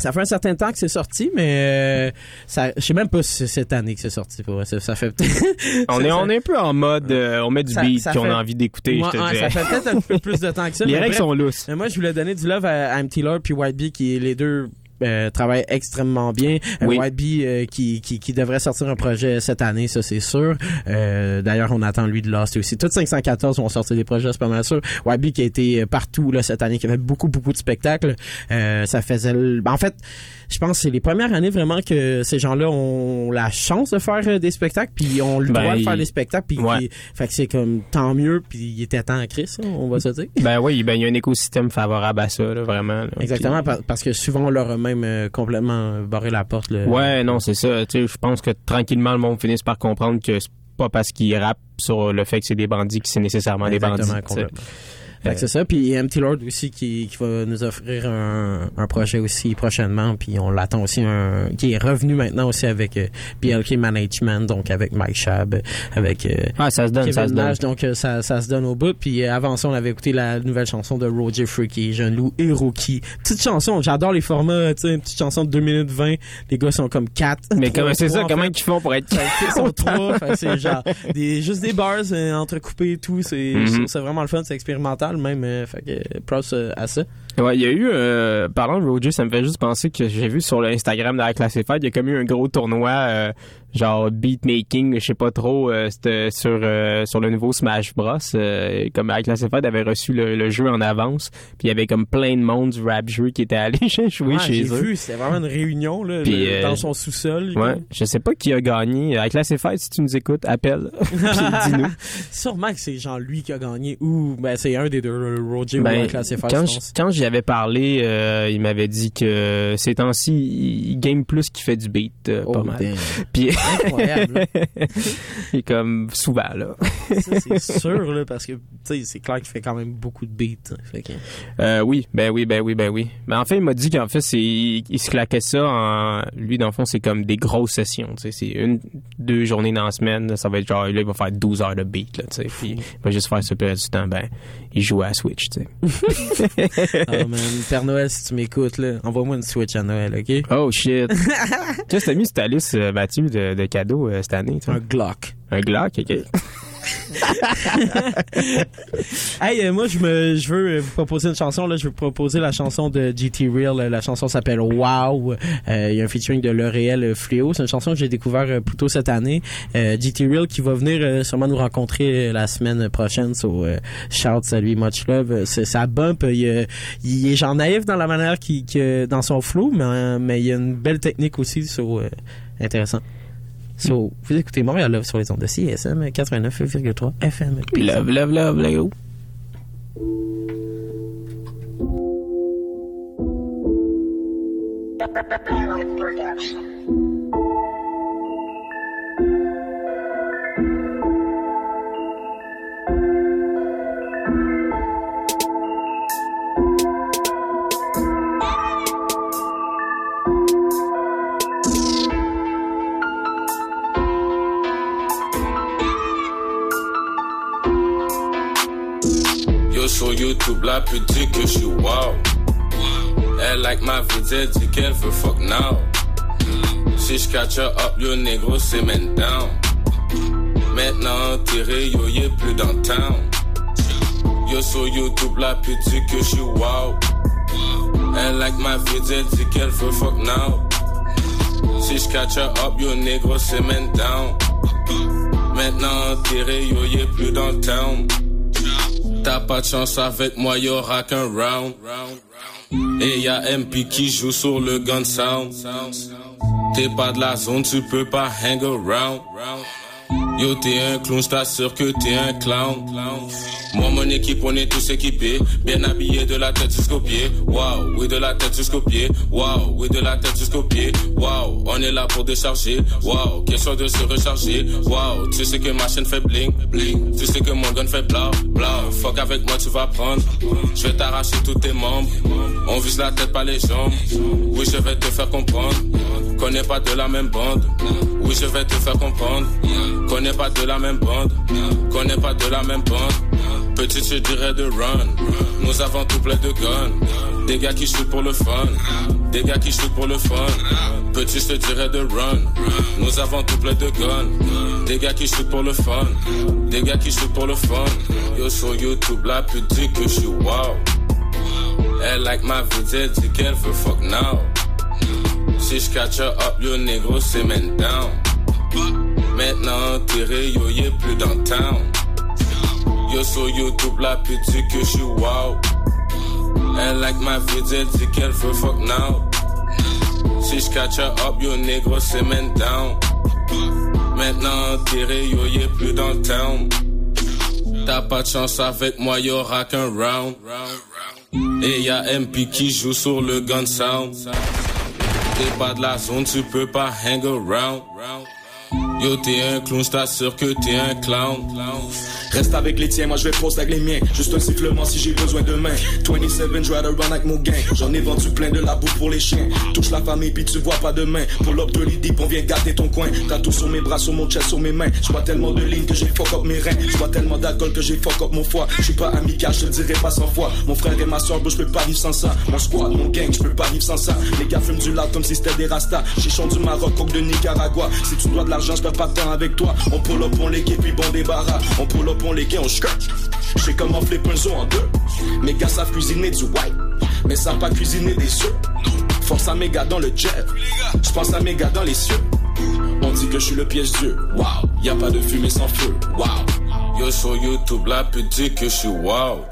ça fait un certain temps que c'est sorti, mais euh, ça, je sais même pas si c'est cette année que c'est sorti. Pour ça, ça fait. On est, on est un peu en mode, euh, on met du Ça- beat qu'on fait- a envie d'écouter, Ouais, ouais, ça fait peut-être un peu plus de temps que ça. Les règles sont lousses. Mais moi, je voulais donner du love à, à MT Lord puis White Bee, qui les deux euh, travaillent extrêmement bien. Euh, Oui. White Bee euh, qui, qui, qui devrait sortir un projet cette année, ça c'est sûr. Euh, D'ailleurs, on attend lui de Lost aussi. Toutes 514 vont sortir des projets, c'est pas mal sûr. White Bee qui a été partout là cette année, qui avait beaucoup beaucoup de spectacles. Euh, ça faisait. en fait, je pense que c'est les premières années vraiment que ces gens-là ont la chance de faire euh, des spectacles, puis ont le Ben, droit de il- faire des spectacles, puis Ouais. fait que c'est comme tant mieux, puis il était temps à Chris, hein, on va se dire. Ben oui, ben il y a un écosystème favorable à ça, là, vraiment. là. Exactement, par- parce que souvent on leur a même euh, complètement barré la porte. le- Ouais, non, c'est ça. Tu sais, je pense que tranquillement, le monde finisse par comprendre que c'est pas parce qu'ils rappent sur le fait que c'est des bandits que c'est nécessairement Exactement, des bandits. Fait que c'est ça. Puis Empty Lord aussi qui, qui va nous offrir un, un projet aussi prochainement. Puis on l'attend aussi un qui est revenu maintenant aussi avec euh, BLK Management, donc avec Mike Shab, avec euh, Ah, ça se donne, Kevin ça se donne. Nash. Donc euh, ça, ça se donne au bout. Puis euh, avant ça, on avait écouté la nouvelle chanson de Roger Freaky, Jeune Loup et Rookie. Petite chanson, j'adore les formats, tu sais, une petite chanson de 2 minutes 20. Les gars sont comme 4. Mais comment c'est ça? Comment ils font pour être Ils sont trois, fait que c'est genre des, juste des bars euh, entrecoupés et tout. C'est ça vraiment le fun, c'est expérimental même. euh, fait que props euh, à ça. Ouais, il y a eu, euh, parlant de Roger, ça me fait juste penser que j'ai vu sur l'Instagram de la Classified, il y a comme eu un gros tournoi, euh, genre beatmaking, je sais pas trop, euh, c'était sur euh, sur le nouveau Smash Bros. euh, comme la Classified avait reçu le, le jeu en avance, puis il y avait comme plein de monde du rap jeu qui était allé jouer Ouais, chez j'ai eux. vu, c'était vraiment une réunion là, Puis, euh, dans son sous-sol. Ouais, je sais pas qui a gagné. Avec Classified, si tu nous écoutes, appelle. Dis-nous. Sûrement que c'est genre lui qui a gagné ou ben c'est un des deux Roger ou Ben, un classé quand, j- quand j'y avais parlé, euh, il m'avait dit que ces temps-ci, il game plus qu'il fait du beat, euh, pas Oh, mal. damn. Puis Incroyable, est comme souvent là. Ça, c'est sûr, là, parce que, tu sais, c'est clair qu'il fait quand même beaucoup de beats. hein. Que- Euh, oui, ben oui, ben oui, ben oui. Mais en fait, il m'a dit qu'en fait, c'est il, il se claquait ça en lui dans le fond, c'est comme des grosses sessions, tu sais, c'est une deux journées dans la semaine, ça va être genre là, il va faire 12 heures de beat là, tu sais, puis il va juste faire le reste du temps ben il joue à Switch, tu sais. Oh man, Père Noël, si tu m'écoutes, là, envoie-moi une Switch à Noël, ok? Oh shit. Qu'est-ce que t'as mis sur ta liste, euh, Mathieu, de, de cadeaux euh, cette année? toi? Un Glock. Un Glock, ok. Hey, euh, moi, je veux euh, vous proposer une chanson. Là, je veux proposer la chanson de GT Real. La chanson s'appelle Wow. Euh, Il y a un featuring de L'Oréal euh, Fléau. C'est une chanson que j'ai découvert euh, plus tôt cette année. Euh, GT Real qui va venir euh, sûrement nous rencontrer euh, la semaine prochaine. So, euh, shout, salut, much love. Euh, C'est ça bump. Il, euh, est genre naïf dans la manière qui, dans son flow, mais, euh, mais il y a une belle technique aussi. So, euh, intéressant. So, vous écoutez Montréal Love sur les ondes de CSM 89,3 FM. Peace. Love, love, love, Léo. Yo YouTube, la pute dit que je suis wow. Elle like ma elle dit qu'elle veut fuck now. Si je catch her up, yo négro, c'est down. Maintenant tiré, yo y'a plus dans town. Yo sur YouTube, la pute dit que je suis wow. Elle like ma elle dit qu'elle veut fuck now. Si je catch her up, yo négro, c'est down. Maintenant tiré, yo y'a plus dans town. T'as pas de chance avec moi, y'aura qu'un round. Et y'a MP qui joue sur le gun sound. T'es pas de la zone, tu peux pas hang around. Yo, t'es un clown, j't'assure que t'es un clown. Moi, mon équipe, on est tous équipés. Bien habillés de la tête jusqu'aux pieds. Waouh, oui, de la tête jusqu'aux pieds. Waouh, oui, de la tête jusqu'aux pieds. Waouh, on est là pour décharger. Waouh, question de se recharger. Waouh, tu sais que ma chaîne fait bling, bling. Tu sais que mon gun fait bla, bla. Fuck avec moi, tu vas prendre. Je vais t'arracher tous tes membres. On vise la tête, pas les jambes. Oui, je vais te faire comprendre. Connais pas de la même bande. Oui, je vais te faire comprendre. Connais pas de la même bande. Connais pas de la même bande. Petit, je dirais de run. Nous avons tout plein de guns. Des gars qui shootent pour le fun. Des gars qui shootent pour le fun. Petit, je dirais de run. Nous avons tout plein de guns. Des gars qui shootent pour le fun. Des gars qui shootent pour le fun. Yo, sur YouTube, la pute dit que je suis wow. Elle like ma elle dit qu'elle veut fuck now. Si je catch her up, yo négro, c'est man down. Maintenant tiré, yo y'a plus dans town. Yo sur YouTube, la pute dit que je suis wow. Elle like ma elle dit qu'elle veut fuck now. Si je catch up, yo négro, c'est man down. Maintenant tiré, yo y'a plus dans town. T'as pas de chance avec moi, y'aura qu'un round. Et y'a MP qui joue sur le gun sound. T'es pas de la zone, tu peux pas hang around. Yo, t'es un clown, j't'assure que t'es un clown. Reste avec les tiens, moi je vais avec les miens. Juste un sifflement si j'ai besoin de main. 27, je run avec mon gang. J'en ai vendu plein de la bouffe pour les chiens. Touche la famille puis tu vois pas de main. Pull up de l'idée, on vient gâter ton coin. T'as tout sur mes bras, sur mon chest, sur mes mains. Je tellement de lignes que j'ai fuck up mes reins. Je vois tellement d'alcool que j'ai fuck up mon foie. Je suis pas amical, je te dirai pas sans foi. Mon frère et ma soeur, je peux pas vivre sans ça. Mon squad, mon gang, je peux pas vivre sans ça. Les gars fument du loud comme si c'était des rastas. Chichon du Maroc, coke de Nicaragua. Si tu dois de l'argent, je de temps avec toi. On pull up, on les puis bon débarras. On pull up, on les on skirt. Je sais comment flipper un zoo en deux. Mes gars savent cuisiner du white, mais savent pas cuisiner des cieux. Force à mes gars dans le jet. Je pense à mes gars dans les cieux. On dit que je suis le piège Dieu. Wow, y a pas de fumée sans feu. Wow. Yo sur YouTube, la pute dit que je suis wow.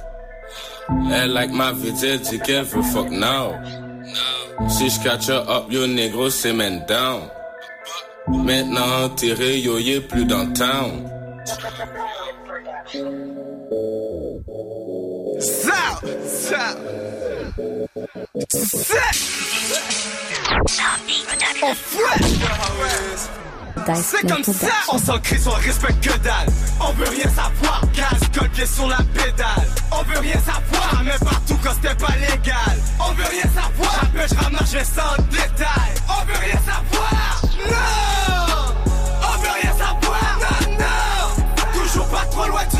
Elle like dit qu'elle veut fuck now. Si je up, yo négro, c'est man down. Maintenant tiré, yo y'a plus dans town. Ça, ça. C'est comme ça, on s'en crie, on respecte que dalle. On veut rien savoir, casse, colle sur la pédale. On veut rien savoir, mais partout quand c'était pas légal. On veut rien savoir, mais je ramasse, je vais sans détail. On veut rien savoir, non. On veut rien savoir, non, non. Toujours pas trop loin du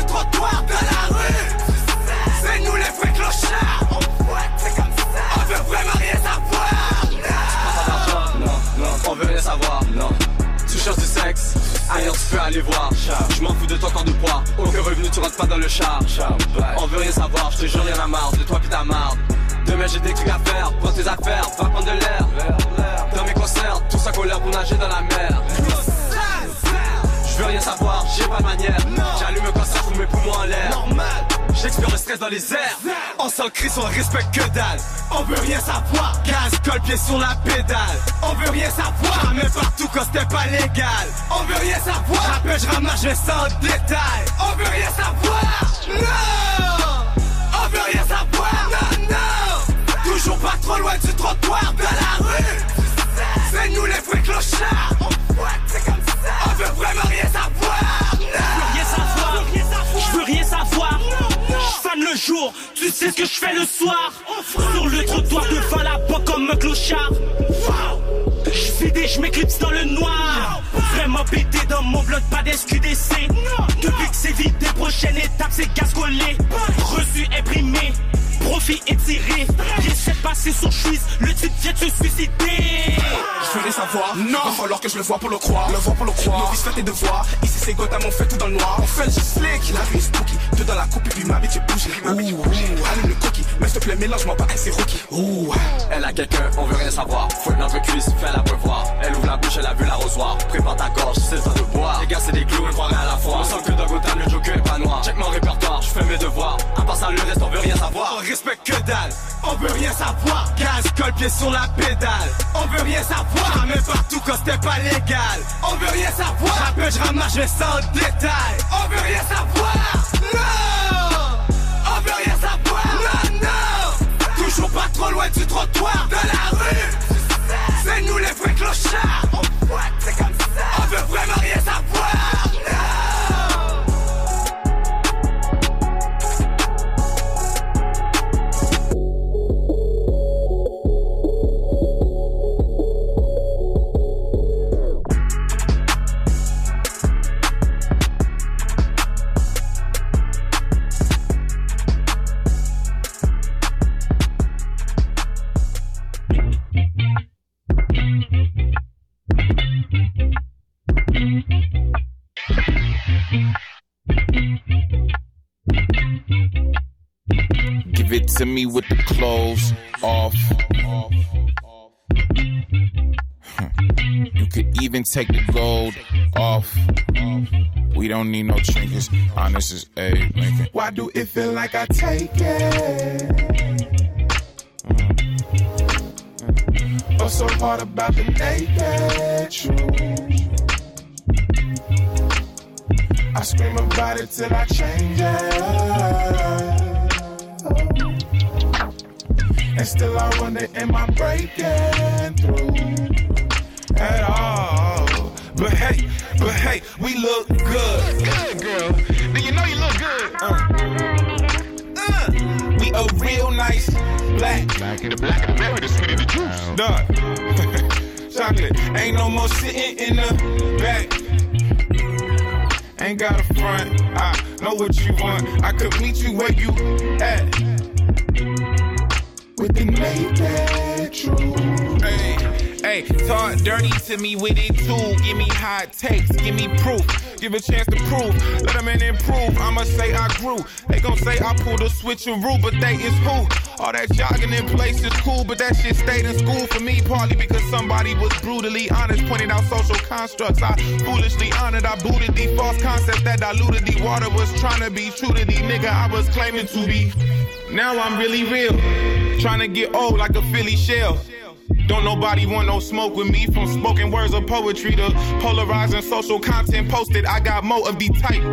ailleurs tu peux aller voir. Je m'en fous de ton corps de poids, aucun revenu, tu rentres pas dans le char. On veut rien savoir, je te jure rien à marre, de toi pis ta marde. Demain j'ai des trucs à faire, prends tes affaires, va prendre de l'air. Dans mes concerts, tout ça colère pour nager dans la mer. Je veux rien savoir, j'ai pas de manière. J'allume un concert, fous mes poumons en l'air. J'expire le stress dans les airs. On s'en crie, on respecte que dalle. On veut rien savoir. Gaz, colle, pied sur la pédale. On veut rien savoir. Mais partout quand c'était pas légal. On veut rien savoir. Rappelle, je ramasse, je sans détail. On veut rien savoir. Non. On veut rien savoir. Non, non. Toujours pas trop loin du trottoir de la rue. C'est nous les vrais clochards. On veut vraiment rien savoir. Tu sais ce que je fais le soir. Sur le trottoir devant la boîte comme un clochard. Je vidé, je dans le noir. Vraiment pété dans mon bloc, pas d'SQDC. Depuis que c'est vide, des prochaines étapes, c'est gaz collé. Reçu, imprimé. Profit étiré, j'essaie de passer sur Suisse, le type vient de se suicider. Je veux rien savoir, non. Va falloir que je le vois pour le croire. Le voir pour le croire. Novice fait tes devoirs. Ici c'est Gotham, on fait tout dans le noir. On fait le slick. La est spooky. Deux dans la coupe et puis ma bitch est bougie. Ma bougie. Allume le cookie. Mais s'il te plaît, mélange-moi pas, c'est rookie. Ouh. Elle a quelqu'un, on veut rien savoir. Faut une notre cuisse, fais la voir. Elle ouvre la bouche, elle a vu l'arrosoir. Prépare ta gorge, c'est le temps de boire. Les gars, c'est des clous, on à la fois. On sent que dans Gotham, le joker est pas noir. Check mon répertoire, je fais mes devoirs. À part ça, le reste, on veut rien savoir. Respecte que dalle. On veut rien savoir. Gaz, colle, pied sur la pédale. On veut rien savoir. Mais partout quand c'était pas légal. On veut rien savoir. Rappelle, je ramasse, je sans détail. On veut rien savoir. Non. On veut rien savoir. Non, non. Toujours pas trop loin du trottoir de la rue. C'est nous les vrais clochards. On fouette, take the gold off. We don't need no trinkets. Honest as A. Lincoln. Why do it feel like I take it? Mm. What's so hard about the naked truth? I scream about it till I change it. And still I wonder, am I breaking through at all? But hey, but hey, we look good. Good, girl. Do you know you look good? Uh. Uh. We a real nice black. Black and the black and the the sweet the juice. Done. Chocolate. Ain't no more sitting in the back. Ain't got a front. I know what you want. I could meet you where you at. With the naked truth. Hey, hey, talk dirty to me with it too. Give me hot takes, give me proof. Give a chance to prove. Let them in improve. I'ma say I grew. They gon' say I pulled a switcheroo, but they is who? All that jogging in place is cool, but that shit stayed in school for me, partly because somebody was brutally honest, pointing out social constructs. I foolishly honored, I booted the false concepts that diluted the water. Was trying to be true to the nigga I was claiming to be. Now I'm really real, trying to get old like a Philly shell. Don't nobody want no smoke with me. From spoken words of poetry to polarizing social content posted, I got more of the type.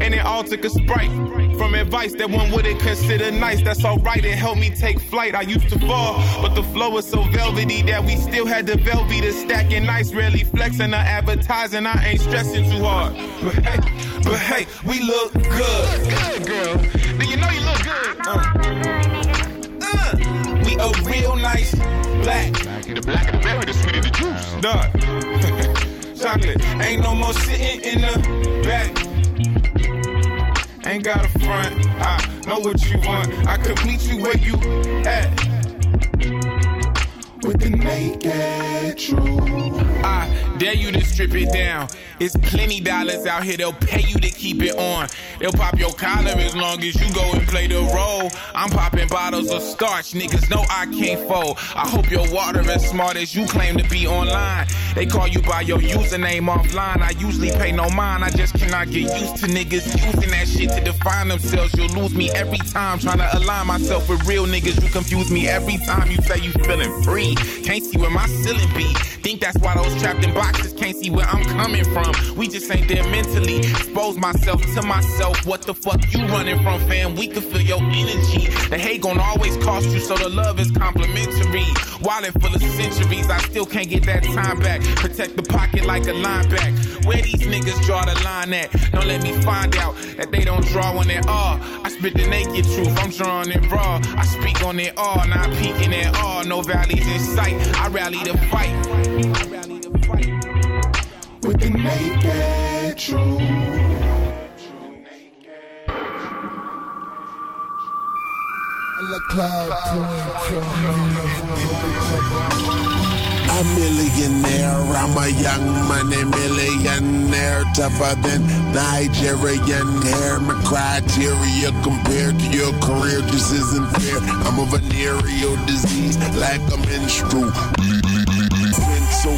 And it all took a sprite. From advice that one wouldn't consider nice, that's alright. It helped me take flight. I used to fall, but the flow was so velvety that we still had the velvet stacking nice. Rarely flexing or advertising, I ain't stressing too hard. But hey, but hey, we look good. Good girl. Do you know you look good? Uh. A real nice black. The black of the berry, the sweet of the juice. Dog. Chocolate. Ain't no more sitting in the back. Ain't got a front. I know what you want. I could meet you where you at. With ah, the naked truth. I dare you to strip it down. It's plenty dollars out here, they'll pay you to keep it on. They'll pop your collar as long as you go and play the role. I'm popping bottles of starch, niggas know I can't fold. I hope your water as smart as you claim to be online. They call you by your username offline. I usually pay no mind, I just cannot get used to niggas using that shit to define themselves. You'll lose me every time trying to align myself with real niggas. You confuse me every time you say you feeling free. Can't see where my ceiling be. Think that's why those trapped in boxes can't see where I'm coming from. We just ain't there mentally. Expose myself to myself. What the fuck you running from, fam? We can feel your energy. The hate gon' always cost you, so the love is complimentary. Wallet full of centuries, I still can't get that time back. Protect the pocket like a linebacker. Where these niggas draw the line at? Don't let me find out that they don't draw on it all. I spit the naked truth, I'm drawing it raw. I speak on it all, not peeking at all. No valleys in sight. I rally to fight. With the naked truth. A millionaire, I'm a young money millionaire, tougher than Nigerian hair. My criteria compared to your career just isn't fair. I'm a venereal disease, like a menstrual. Been so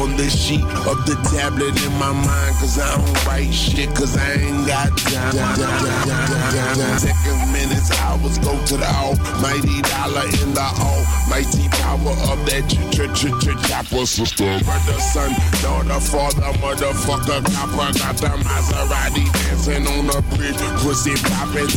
on the sheet of the tablet in my mind, cause I don't write shit, cause I ain't got time. Seconds, minutes, hours go to the almighty dollar in the almighty power of that ch ch ch ch chopper sister. Brother, son, daughter, father, motherfucker, copper. Got the Maserati dancing on the bridge. Pussy poppin',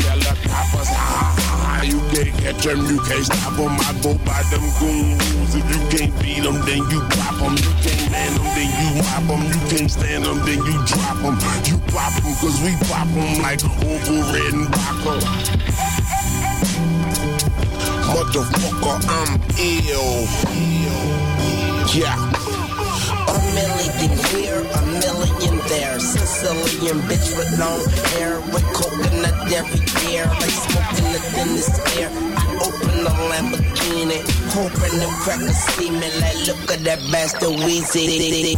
ha ha. You can't catch them, you can't stop them. I go by them goons. If you can't beat them, then you pop them. You can't man them, then you mop them. You can't stand them, then you drop them. You pop them, cause we pop them like over red and vodka. Motherfucker, I'm ill. Yeah. A million here, a million there. Sicilian bitch with long hair, with coconut every year, like smoking the thinnest air. I open the Lamborghini, hoping the crackers see me like, look at that bastard Weezy. Weezy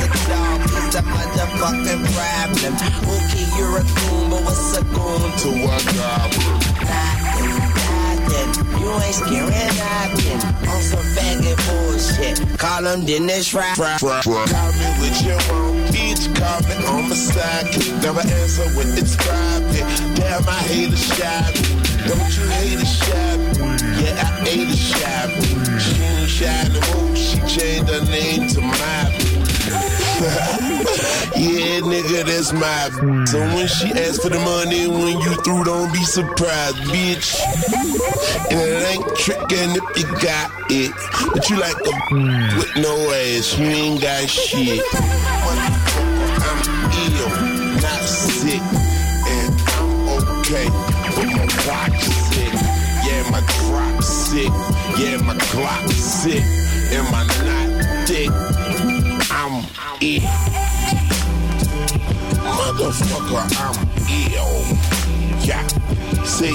the dog, he's a motherfucking problem. Okay, you're a goon, but what's a goon to a goblin? You ain't scared scaring nothing. On some faggot bullshit. Call him Dennis Rap. Call me with your own bitch, me on my side. Never answer when it's private. Damn, I hate a shot. Don't you hate a shot? Yeah, I hate a shot. She ain't shy no. She changed her name to my. yeah, nigga, that's my. So when she asks for the money, when you through, don't be surprised, bitch. And it ain't tricking if you got it. But you like a with no ass, you ain't got shit. Sick, and I'm okay. But my clock's sick, yeah, my drop's sick, yeah, my clock's sick, and my not dick. I'm ill. Motherfucker, I'm ill. Yeah. See, say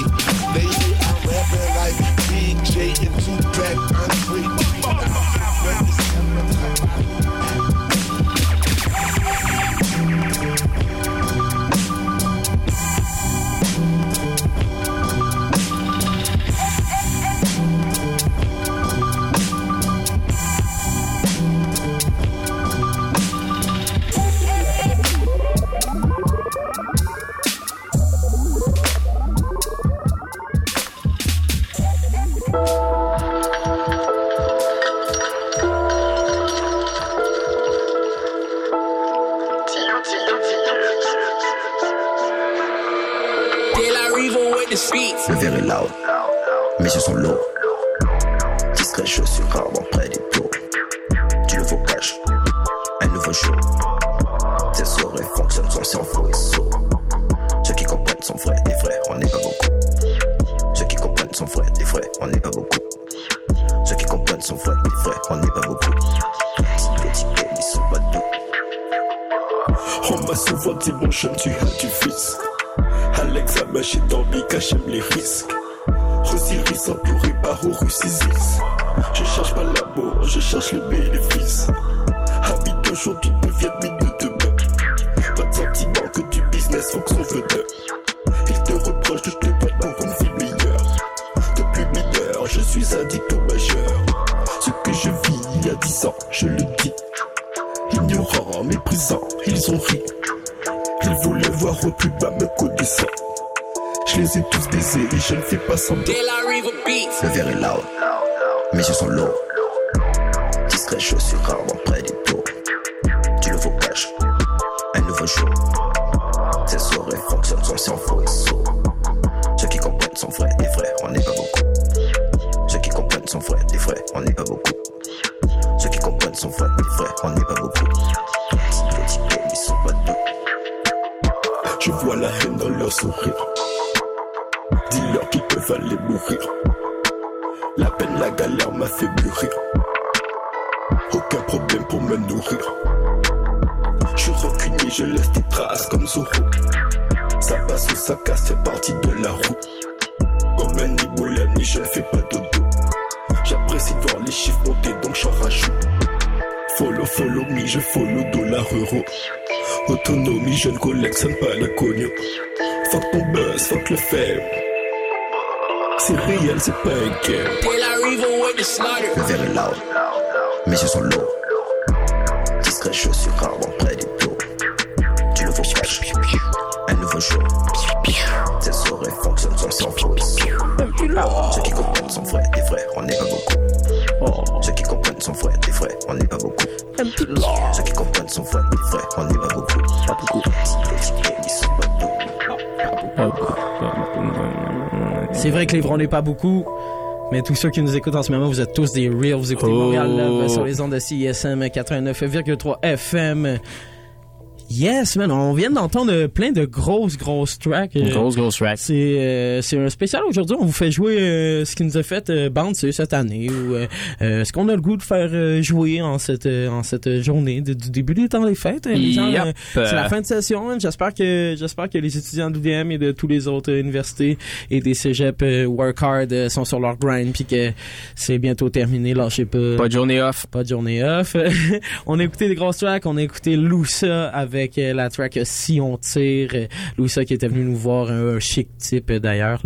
I'm rapping like Big J and Tupac, Andre. Discret, je suis rarement près des plots. Du nouveau cash, un nouveau jour. Tes oreilles fonctionnent, son cerveau est sourd. Ceux qui comprennent sont vrais, des vrais, on n'est pas beaucoup. Ceux qui comprennent sont vrais, des vrais, on n'est pas beaucoup. Ceux qui comprennent sont vrais, des vrais, on n'est pas beaucoup. Ils sont pas. On m'a souvent dit mon jeune tu as du fils À l'examen j'ai dormi j'aime les risques Osiris entouré par Horus Isis Je cherche pas l'amour, je cherche le bénéfice. Habite d'aujourd'hui Beats. Le verre est loud, je ne collectionne pas la cognon. Fuck ton buzz, fuck le faible. C'est réel, c'est pas un game. Le est loud, mes yeux sont lourds. Discret, je suis rarement près des plots. Du nouveau cash, un nouveau jour. Fonctionnent, son cerveau est sourd. Ceux qui comprennent sont vrais, des vrais, on n'est pas beaucoup. Ceux qui comprennent sont vrais, des vrais, on n'est pas beaucoup. Ceux qui comprennent sont vrais, C'est vrai que les vrais, on n'est pas beaucoup. Mais tous ceux qui nous écoutent en ce moment, vous êtes tous des real. Vous écoutez Montréal Love sur les ondes de CISM 89,3 FM. Yes, man, on vient d'entendre plein de grosses, grosses tracks. Euh, Grosse, grosse track. C'est euh, c'est un spécial aujourd'hui. On vous fait jouer euh, ce qui nous a fait euh, bouncer cette année ou euh, euh, ce qu'on a le goût de faire euh, jouer en cette euh, en cette journée de- du début des temps des fêtes. hein, Yep. c'est la fin de session. hein. J'espère que j'espère que les étudiants d'UDM et de tous les autres universités et des cégeps work hard sont sur leur grind puis que c'est bientôt terminé. Lâchez pas. Pas de journée off. Pas de journée off. on a écouté des grosses tracks. On a écouté Loussa avec euh, la track euh, Si on tire. Euh, Loussa qui était venu nous voir, un, un chic type d'ailleurs.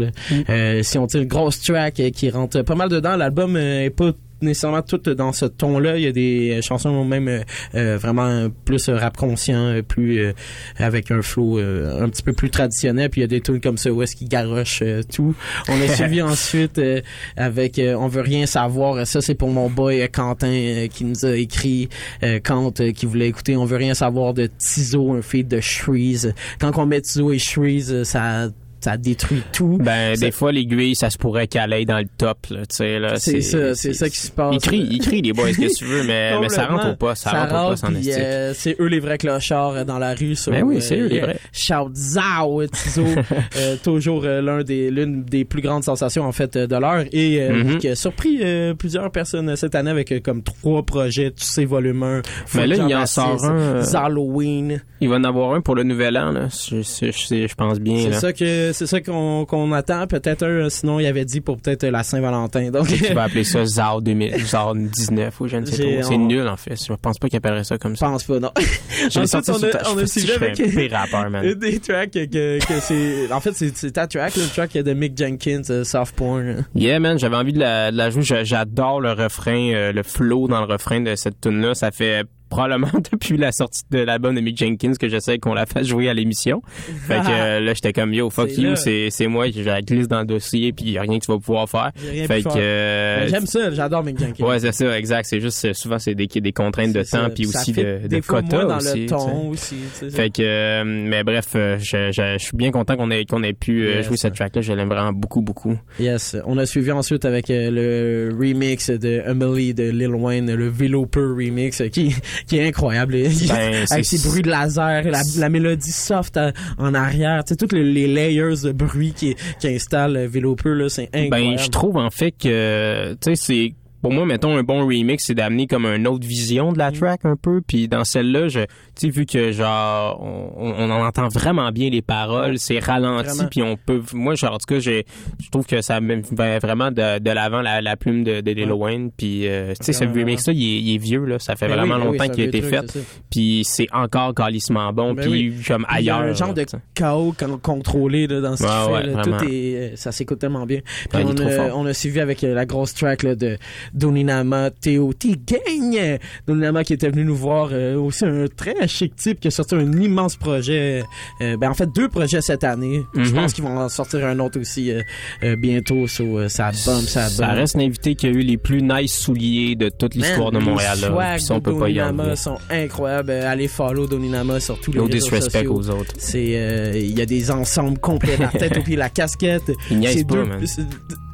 Euh, si on tire, grosse track qui rentre pas mal dedans. L'album est pas nécessairement tout dans ce ton-là. Il y a des euh, chansons même euh, euh, vraiment plus euh, rap conscient, plus euh, avec un flow euh, un petit peu plus traditionnel. Puis il y a des tunes comme ça où est-ce qu'ils garochent tout. On a suivi ensuite euh, avec euh, On veut rien savoir. Ça c'est pour mon boy Quentin qui nous a écrit euh, euh, qui voulait écouter On veut rien savoir de Tizo, un feed de Shreeze. Quand on met Tizo et Shreeze, ça ça détruit tout. Ben, Ça- des fois, l'aiguille, ça se pourrait qu'elle aille dans le top, là, tu sais, là. C'est ça, c'est ça qui se passe. Il crie, il crie, les boys, qu'est-ce que tu veux, mais, mais ça rentre au pas, ça, rentre pas, euh, c'est eux les vrais clochards euh, dans la rue. Ben oui, c'est eux, les yeah. vrais. Shout Zao, Tizo, euh, toujours euh, l'un des l'une des plus grandes sensations en fait euh, de l'heure et euh, Mhm. qui a surpris euh, plusieurs personnes euh, cette année avec euh, comme trois projets, tu sais volume 1. Mais là, il en sort un, euh, Halloween. Il va en avoir un pour le nouvel an, là. Je, je, je- je pense bien, C'est ça que c'est ça qu'on attend. Peut-être un, sinon il avait dit pour peut-être la Saint-Valentin. Donc Tu vas appeler ça ZAR 2000, ZAR 19 ou je ne sais trop. C'est on- nul, en fait. Je pense pas qu'il appellerait ça comme ça. Je pense pas, non. Ensuite, on a, on a suivi avec un des tracks que, que c'est. En fait, c'est ta track, le track de Mick Jenkins, euh, Soft Porn. Yeah, man, j'avais envie de la, de la jouer. J'a- J'adore le refrain, euh, le flow dans le refrain de cette tune là Ça fait probablement depuis la sortie de l'album de Mick Jenkins que j'essaie qu'on la fasse jouer à l'émission. Fait que euh, là, j'étais comme yo, fuck C'est you, là. c'est c'est moi, je la glisse dans le dossier puis y a rien que tu vas pouvoir faire. Rien Fait que euh, J'aime ça, j'adore Mick Jenkins. Ouais, c'est ça, exact. C'est juste, souvent, c'est des, des contraintes de temps puis aussi de, de des fois quotas dans aussi. le ton aussi. Fait que, euh, mais bref, je, je, je suis bien content qu'on ait, qu'on ait pu Yes. jouer cette track-là. Je l'aime vraiment beaucoup, beaucoup. Yes. On a suivi ensuite avec le remix de Emily de Lil Wayne, le Veloper remix, euh, qui, qui est incroyable. Ben, avec ses bruits de laser, la, la mélodie soft à- en arrière, tu sais, toutes les, les layers de bruit qui, qui installe euh, Veloper, là, c'est incroyable. Ben, je trouve en fait que, tu sais, c'est pour moi, mettons un bon remix, c'est d'amener comme une autre vision de la Mm. track un peu. Puis dans celle-là, je, tu sais, vu que genre on, on en entend vraiment bien les paroles, c'est ralenti, puis on peut, moi, genre, en tout cas, j'ai, je trouve que ça met vraiment de, de l'avant la, la plume de, de Lil Wayne. Puis euh, tu sais, ce remix-là, il est, il est vieux là, ça fait Ben vraiment oui, ben oui, longtemps qu'il a été fait. Puis c'est encore calissement bon, Ben puis oui. comme Puis Il y a ailleurs. un genre de chaos con- contrôlé là, dans ce qu'il Ouais, fait. là. Tout est, euh, ça s'écoute tellement bien. Puis on, a, on a suivi avec euh, la grosse track là, de Doninama T.O.T. Gang. Doninama qui était venu nous voir euh, aussi un très chic type qui a sorti un immense projet. euh, ben en fait deux projets cette année. Je Mhm. pense qu'ils vont en sortir un autre aussi euh, euh, bientôt. So, euh, ça bombe, ça bombe. Ça reste l'invité qui a eu les plus nice souliers de toute l'histoire de Montréal. Les Là. de y Doninama sont incroyables. Euh, Allez follow Doninama sur tous les No réseaux disrespect sociaux. aux autres. C'est euh, il y a des ensembles complets, la tête au pied, la casquette. Il niaise C'est pas, deux- man.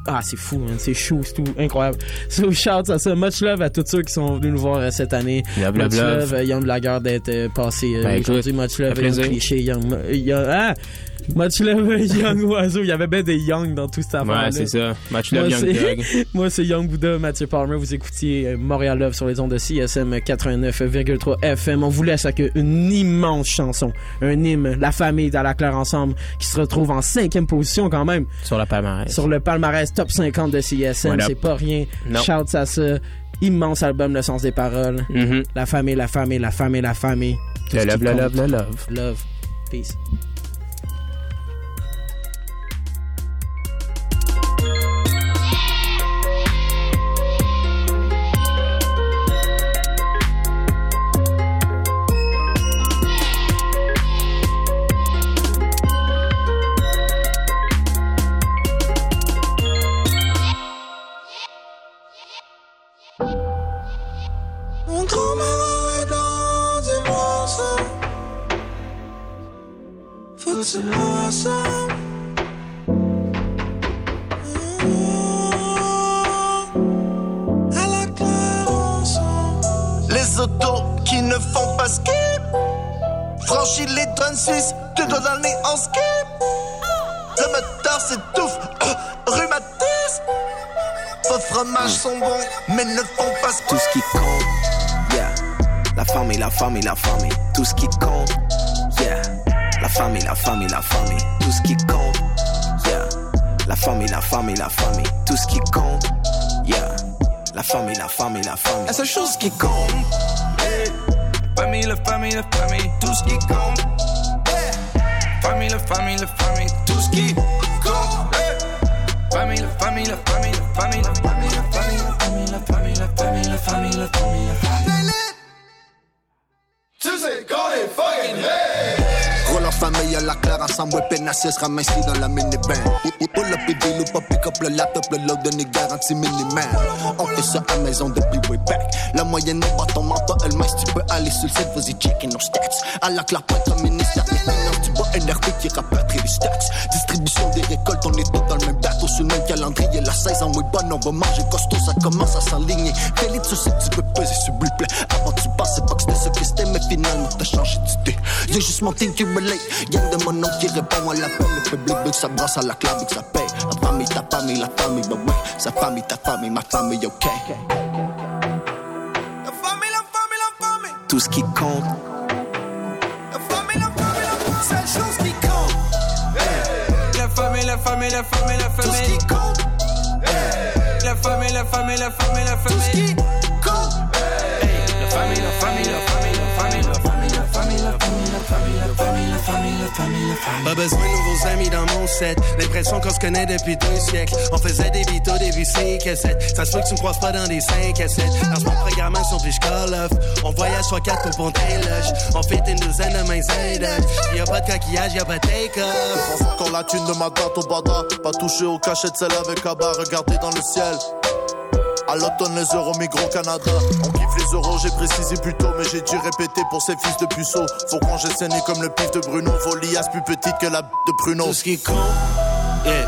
Ah, c'est fou, man. C'est chou, c'est tout incroyable. So, shout à ça. Much love à tous ceux qui sont venus nous voir euh, cette année. Much love, euh, Young Blagueur d'être euh, passé Ben, aujourd'hui. Much love. Young. Cliché, Young... young ah! Much love, Young Oiseau. Il y avait bien des Young dans tout affaire Ouais, c'est ça. Much love, Young Dog. Moi, c'est Young Buddha, Mathieu Palmer. Vous écoutiez euh, Montréal Love sur les ondes de CSM 89,3 FM. On vous laisse avec une immense chanson, un hymne, La famille dans la claire ensemble, qui se retrouve en cinquième position quand même. Sur la palmarès. Sur le palmarès top 50 de CSM. Voilà. C'est pas rien. Non. Shouts à ça. Immense album, Le sens des paroles. Mhm. La famille, la famille, la famille, la famille. Le love, le love, le love. Love. Peace. Franchis les douanes suisses, deux doigts dans le nez en skip. Le moteur s'étouffe, rhumatisme. Vos fromages sont bons, mais ne font pas skip. Tout ce qui compte, yeah. La famille, la famille, la famille. Tout ce qui compte, yeah. La famille, la famille, la famille. Tout ce qui compte, yeah. La famille, la famille, la famille. Tout ce qui compte, yeah. La famille, la famille, la famille. La seule chose qui compte. Famille, la famille, la famille, tout ce qui compte. yeah. Famille, la famille, la famille, tout ce qui compte. yeah. Famille, la famille, la famille, la famille, la famille, la famille, la famille, la famille, la famille, la famille, la famille, la famille. Tu sais qu'on est fucking lit. Famille à la claire ensemble, pénacier sera minci dans la minivan. Up et deal ou pas pick up le laptop, le load donné garantie miniman. On fait ça à maison depuis way back. La moyenne n'est pas ton mentor, elle mince, tu peux aller sur le site, vas-y checker nos stats. À la pas comme ministère des finances, tu vois NRB qui rapporte les stats. Distribution des récoltes, on est tous dans le même bateau, sur le même calendrier. La saison est bonne, on va manger costaud, ça commence à. Félix, tu sais que tu peux peser s'il vous plaît. Avant tu passes, pas que c'était ce que c'était, mais finalement t'as changé d'idée. Y'a juste mon team qui relate, gang de mon nom qui répond à l'appel. Le public veut que ça brasse à la clave et que ça paye. La famille, ta famille, la famille, bah ouais. Sa famille, ta famille, ma famille, ok. La famille, la famille, la famille. Tout ce qui compte, La famille, la famille, la famille. Seule chose qui compte. La famille, la famille, la famille, la Tout ce famille. qui compte. La famille, la famille, la famille, la Tout ce famille. qui compte. La famille, la famille, la famille, la famille, la famille, la famille, la famille, la famille, famille, Pas besoin de nouveaux amis dans mon set. L'impression qu'on se connaît depuis deux siècles. On faisait des bitos, des début 5 à 7. Ça se peut que tu me croises pas dans des 5 à 7. Dans mon programmation, puis je call off. On voyage soit 4 pour pont loges. On fait une douzaine de mains Y Y'a pas de coquillage, y'a pas de take-off. Encore la thune de ma date au bada. Pas touché au cachet de celle avec Abba. Regardez dans le ciel. À l'automne, les euros migrent au Canada. On kiffe les euros, j'ai précisé plus tôt, mais j'ai dû répéter pour ces fils de puceaux. Faut qu'on j'ai saigné comme le pif de Bruno. Volias plus petite que la b de Bruno. Tout ce qui compte, yeah.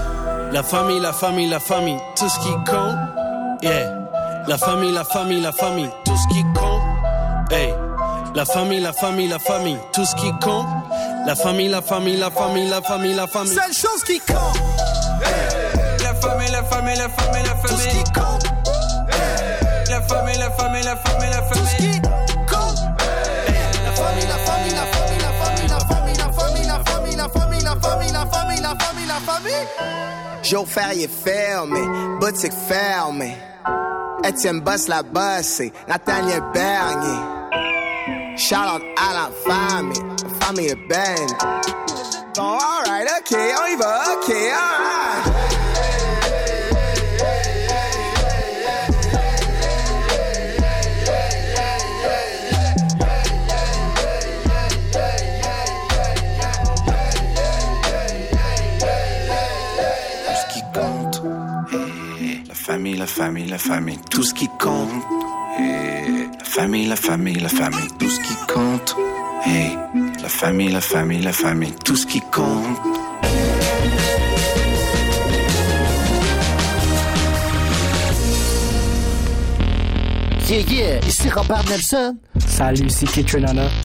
La famille, la famille, la famille. Tout ce qui compte, yeah. La famille, la famille, la famille. Tout ce qui compte, hey. La famille, la famille, la famille. Tout ce qui compte. La famille, la famille, la famille, la famille, la famille. Seule chose qui compte. La famille, la famille, la famille, la famille. Tout ce qui compte famille, la famille, la famille, la famille. Tout ce qui. La famille, la famille, la famille, la famille, la famille, la famille, la famille, la famille, la la fermé, boutique fermée. Etienne Boss la bossé, Nathaniel Bernier. À la famille, famille. Bon, alright, ok, on y va, ok, alright. Famille, la famille, la famille, tout ce qui compte. Et la famille, la famille, la famille, tout ce qui compte. Et la famille, la famille, la famille, tout ce qui compte. Yeah, yeah, ici Robert Nelson. Salut, c'est.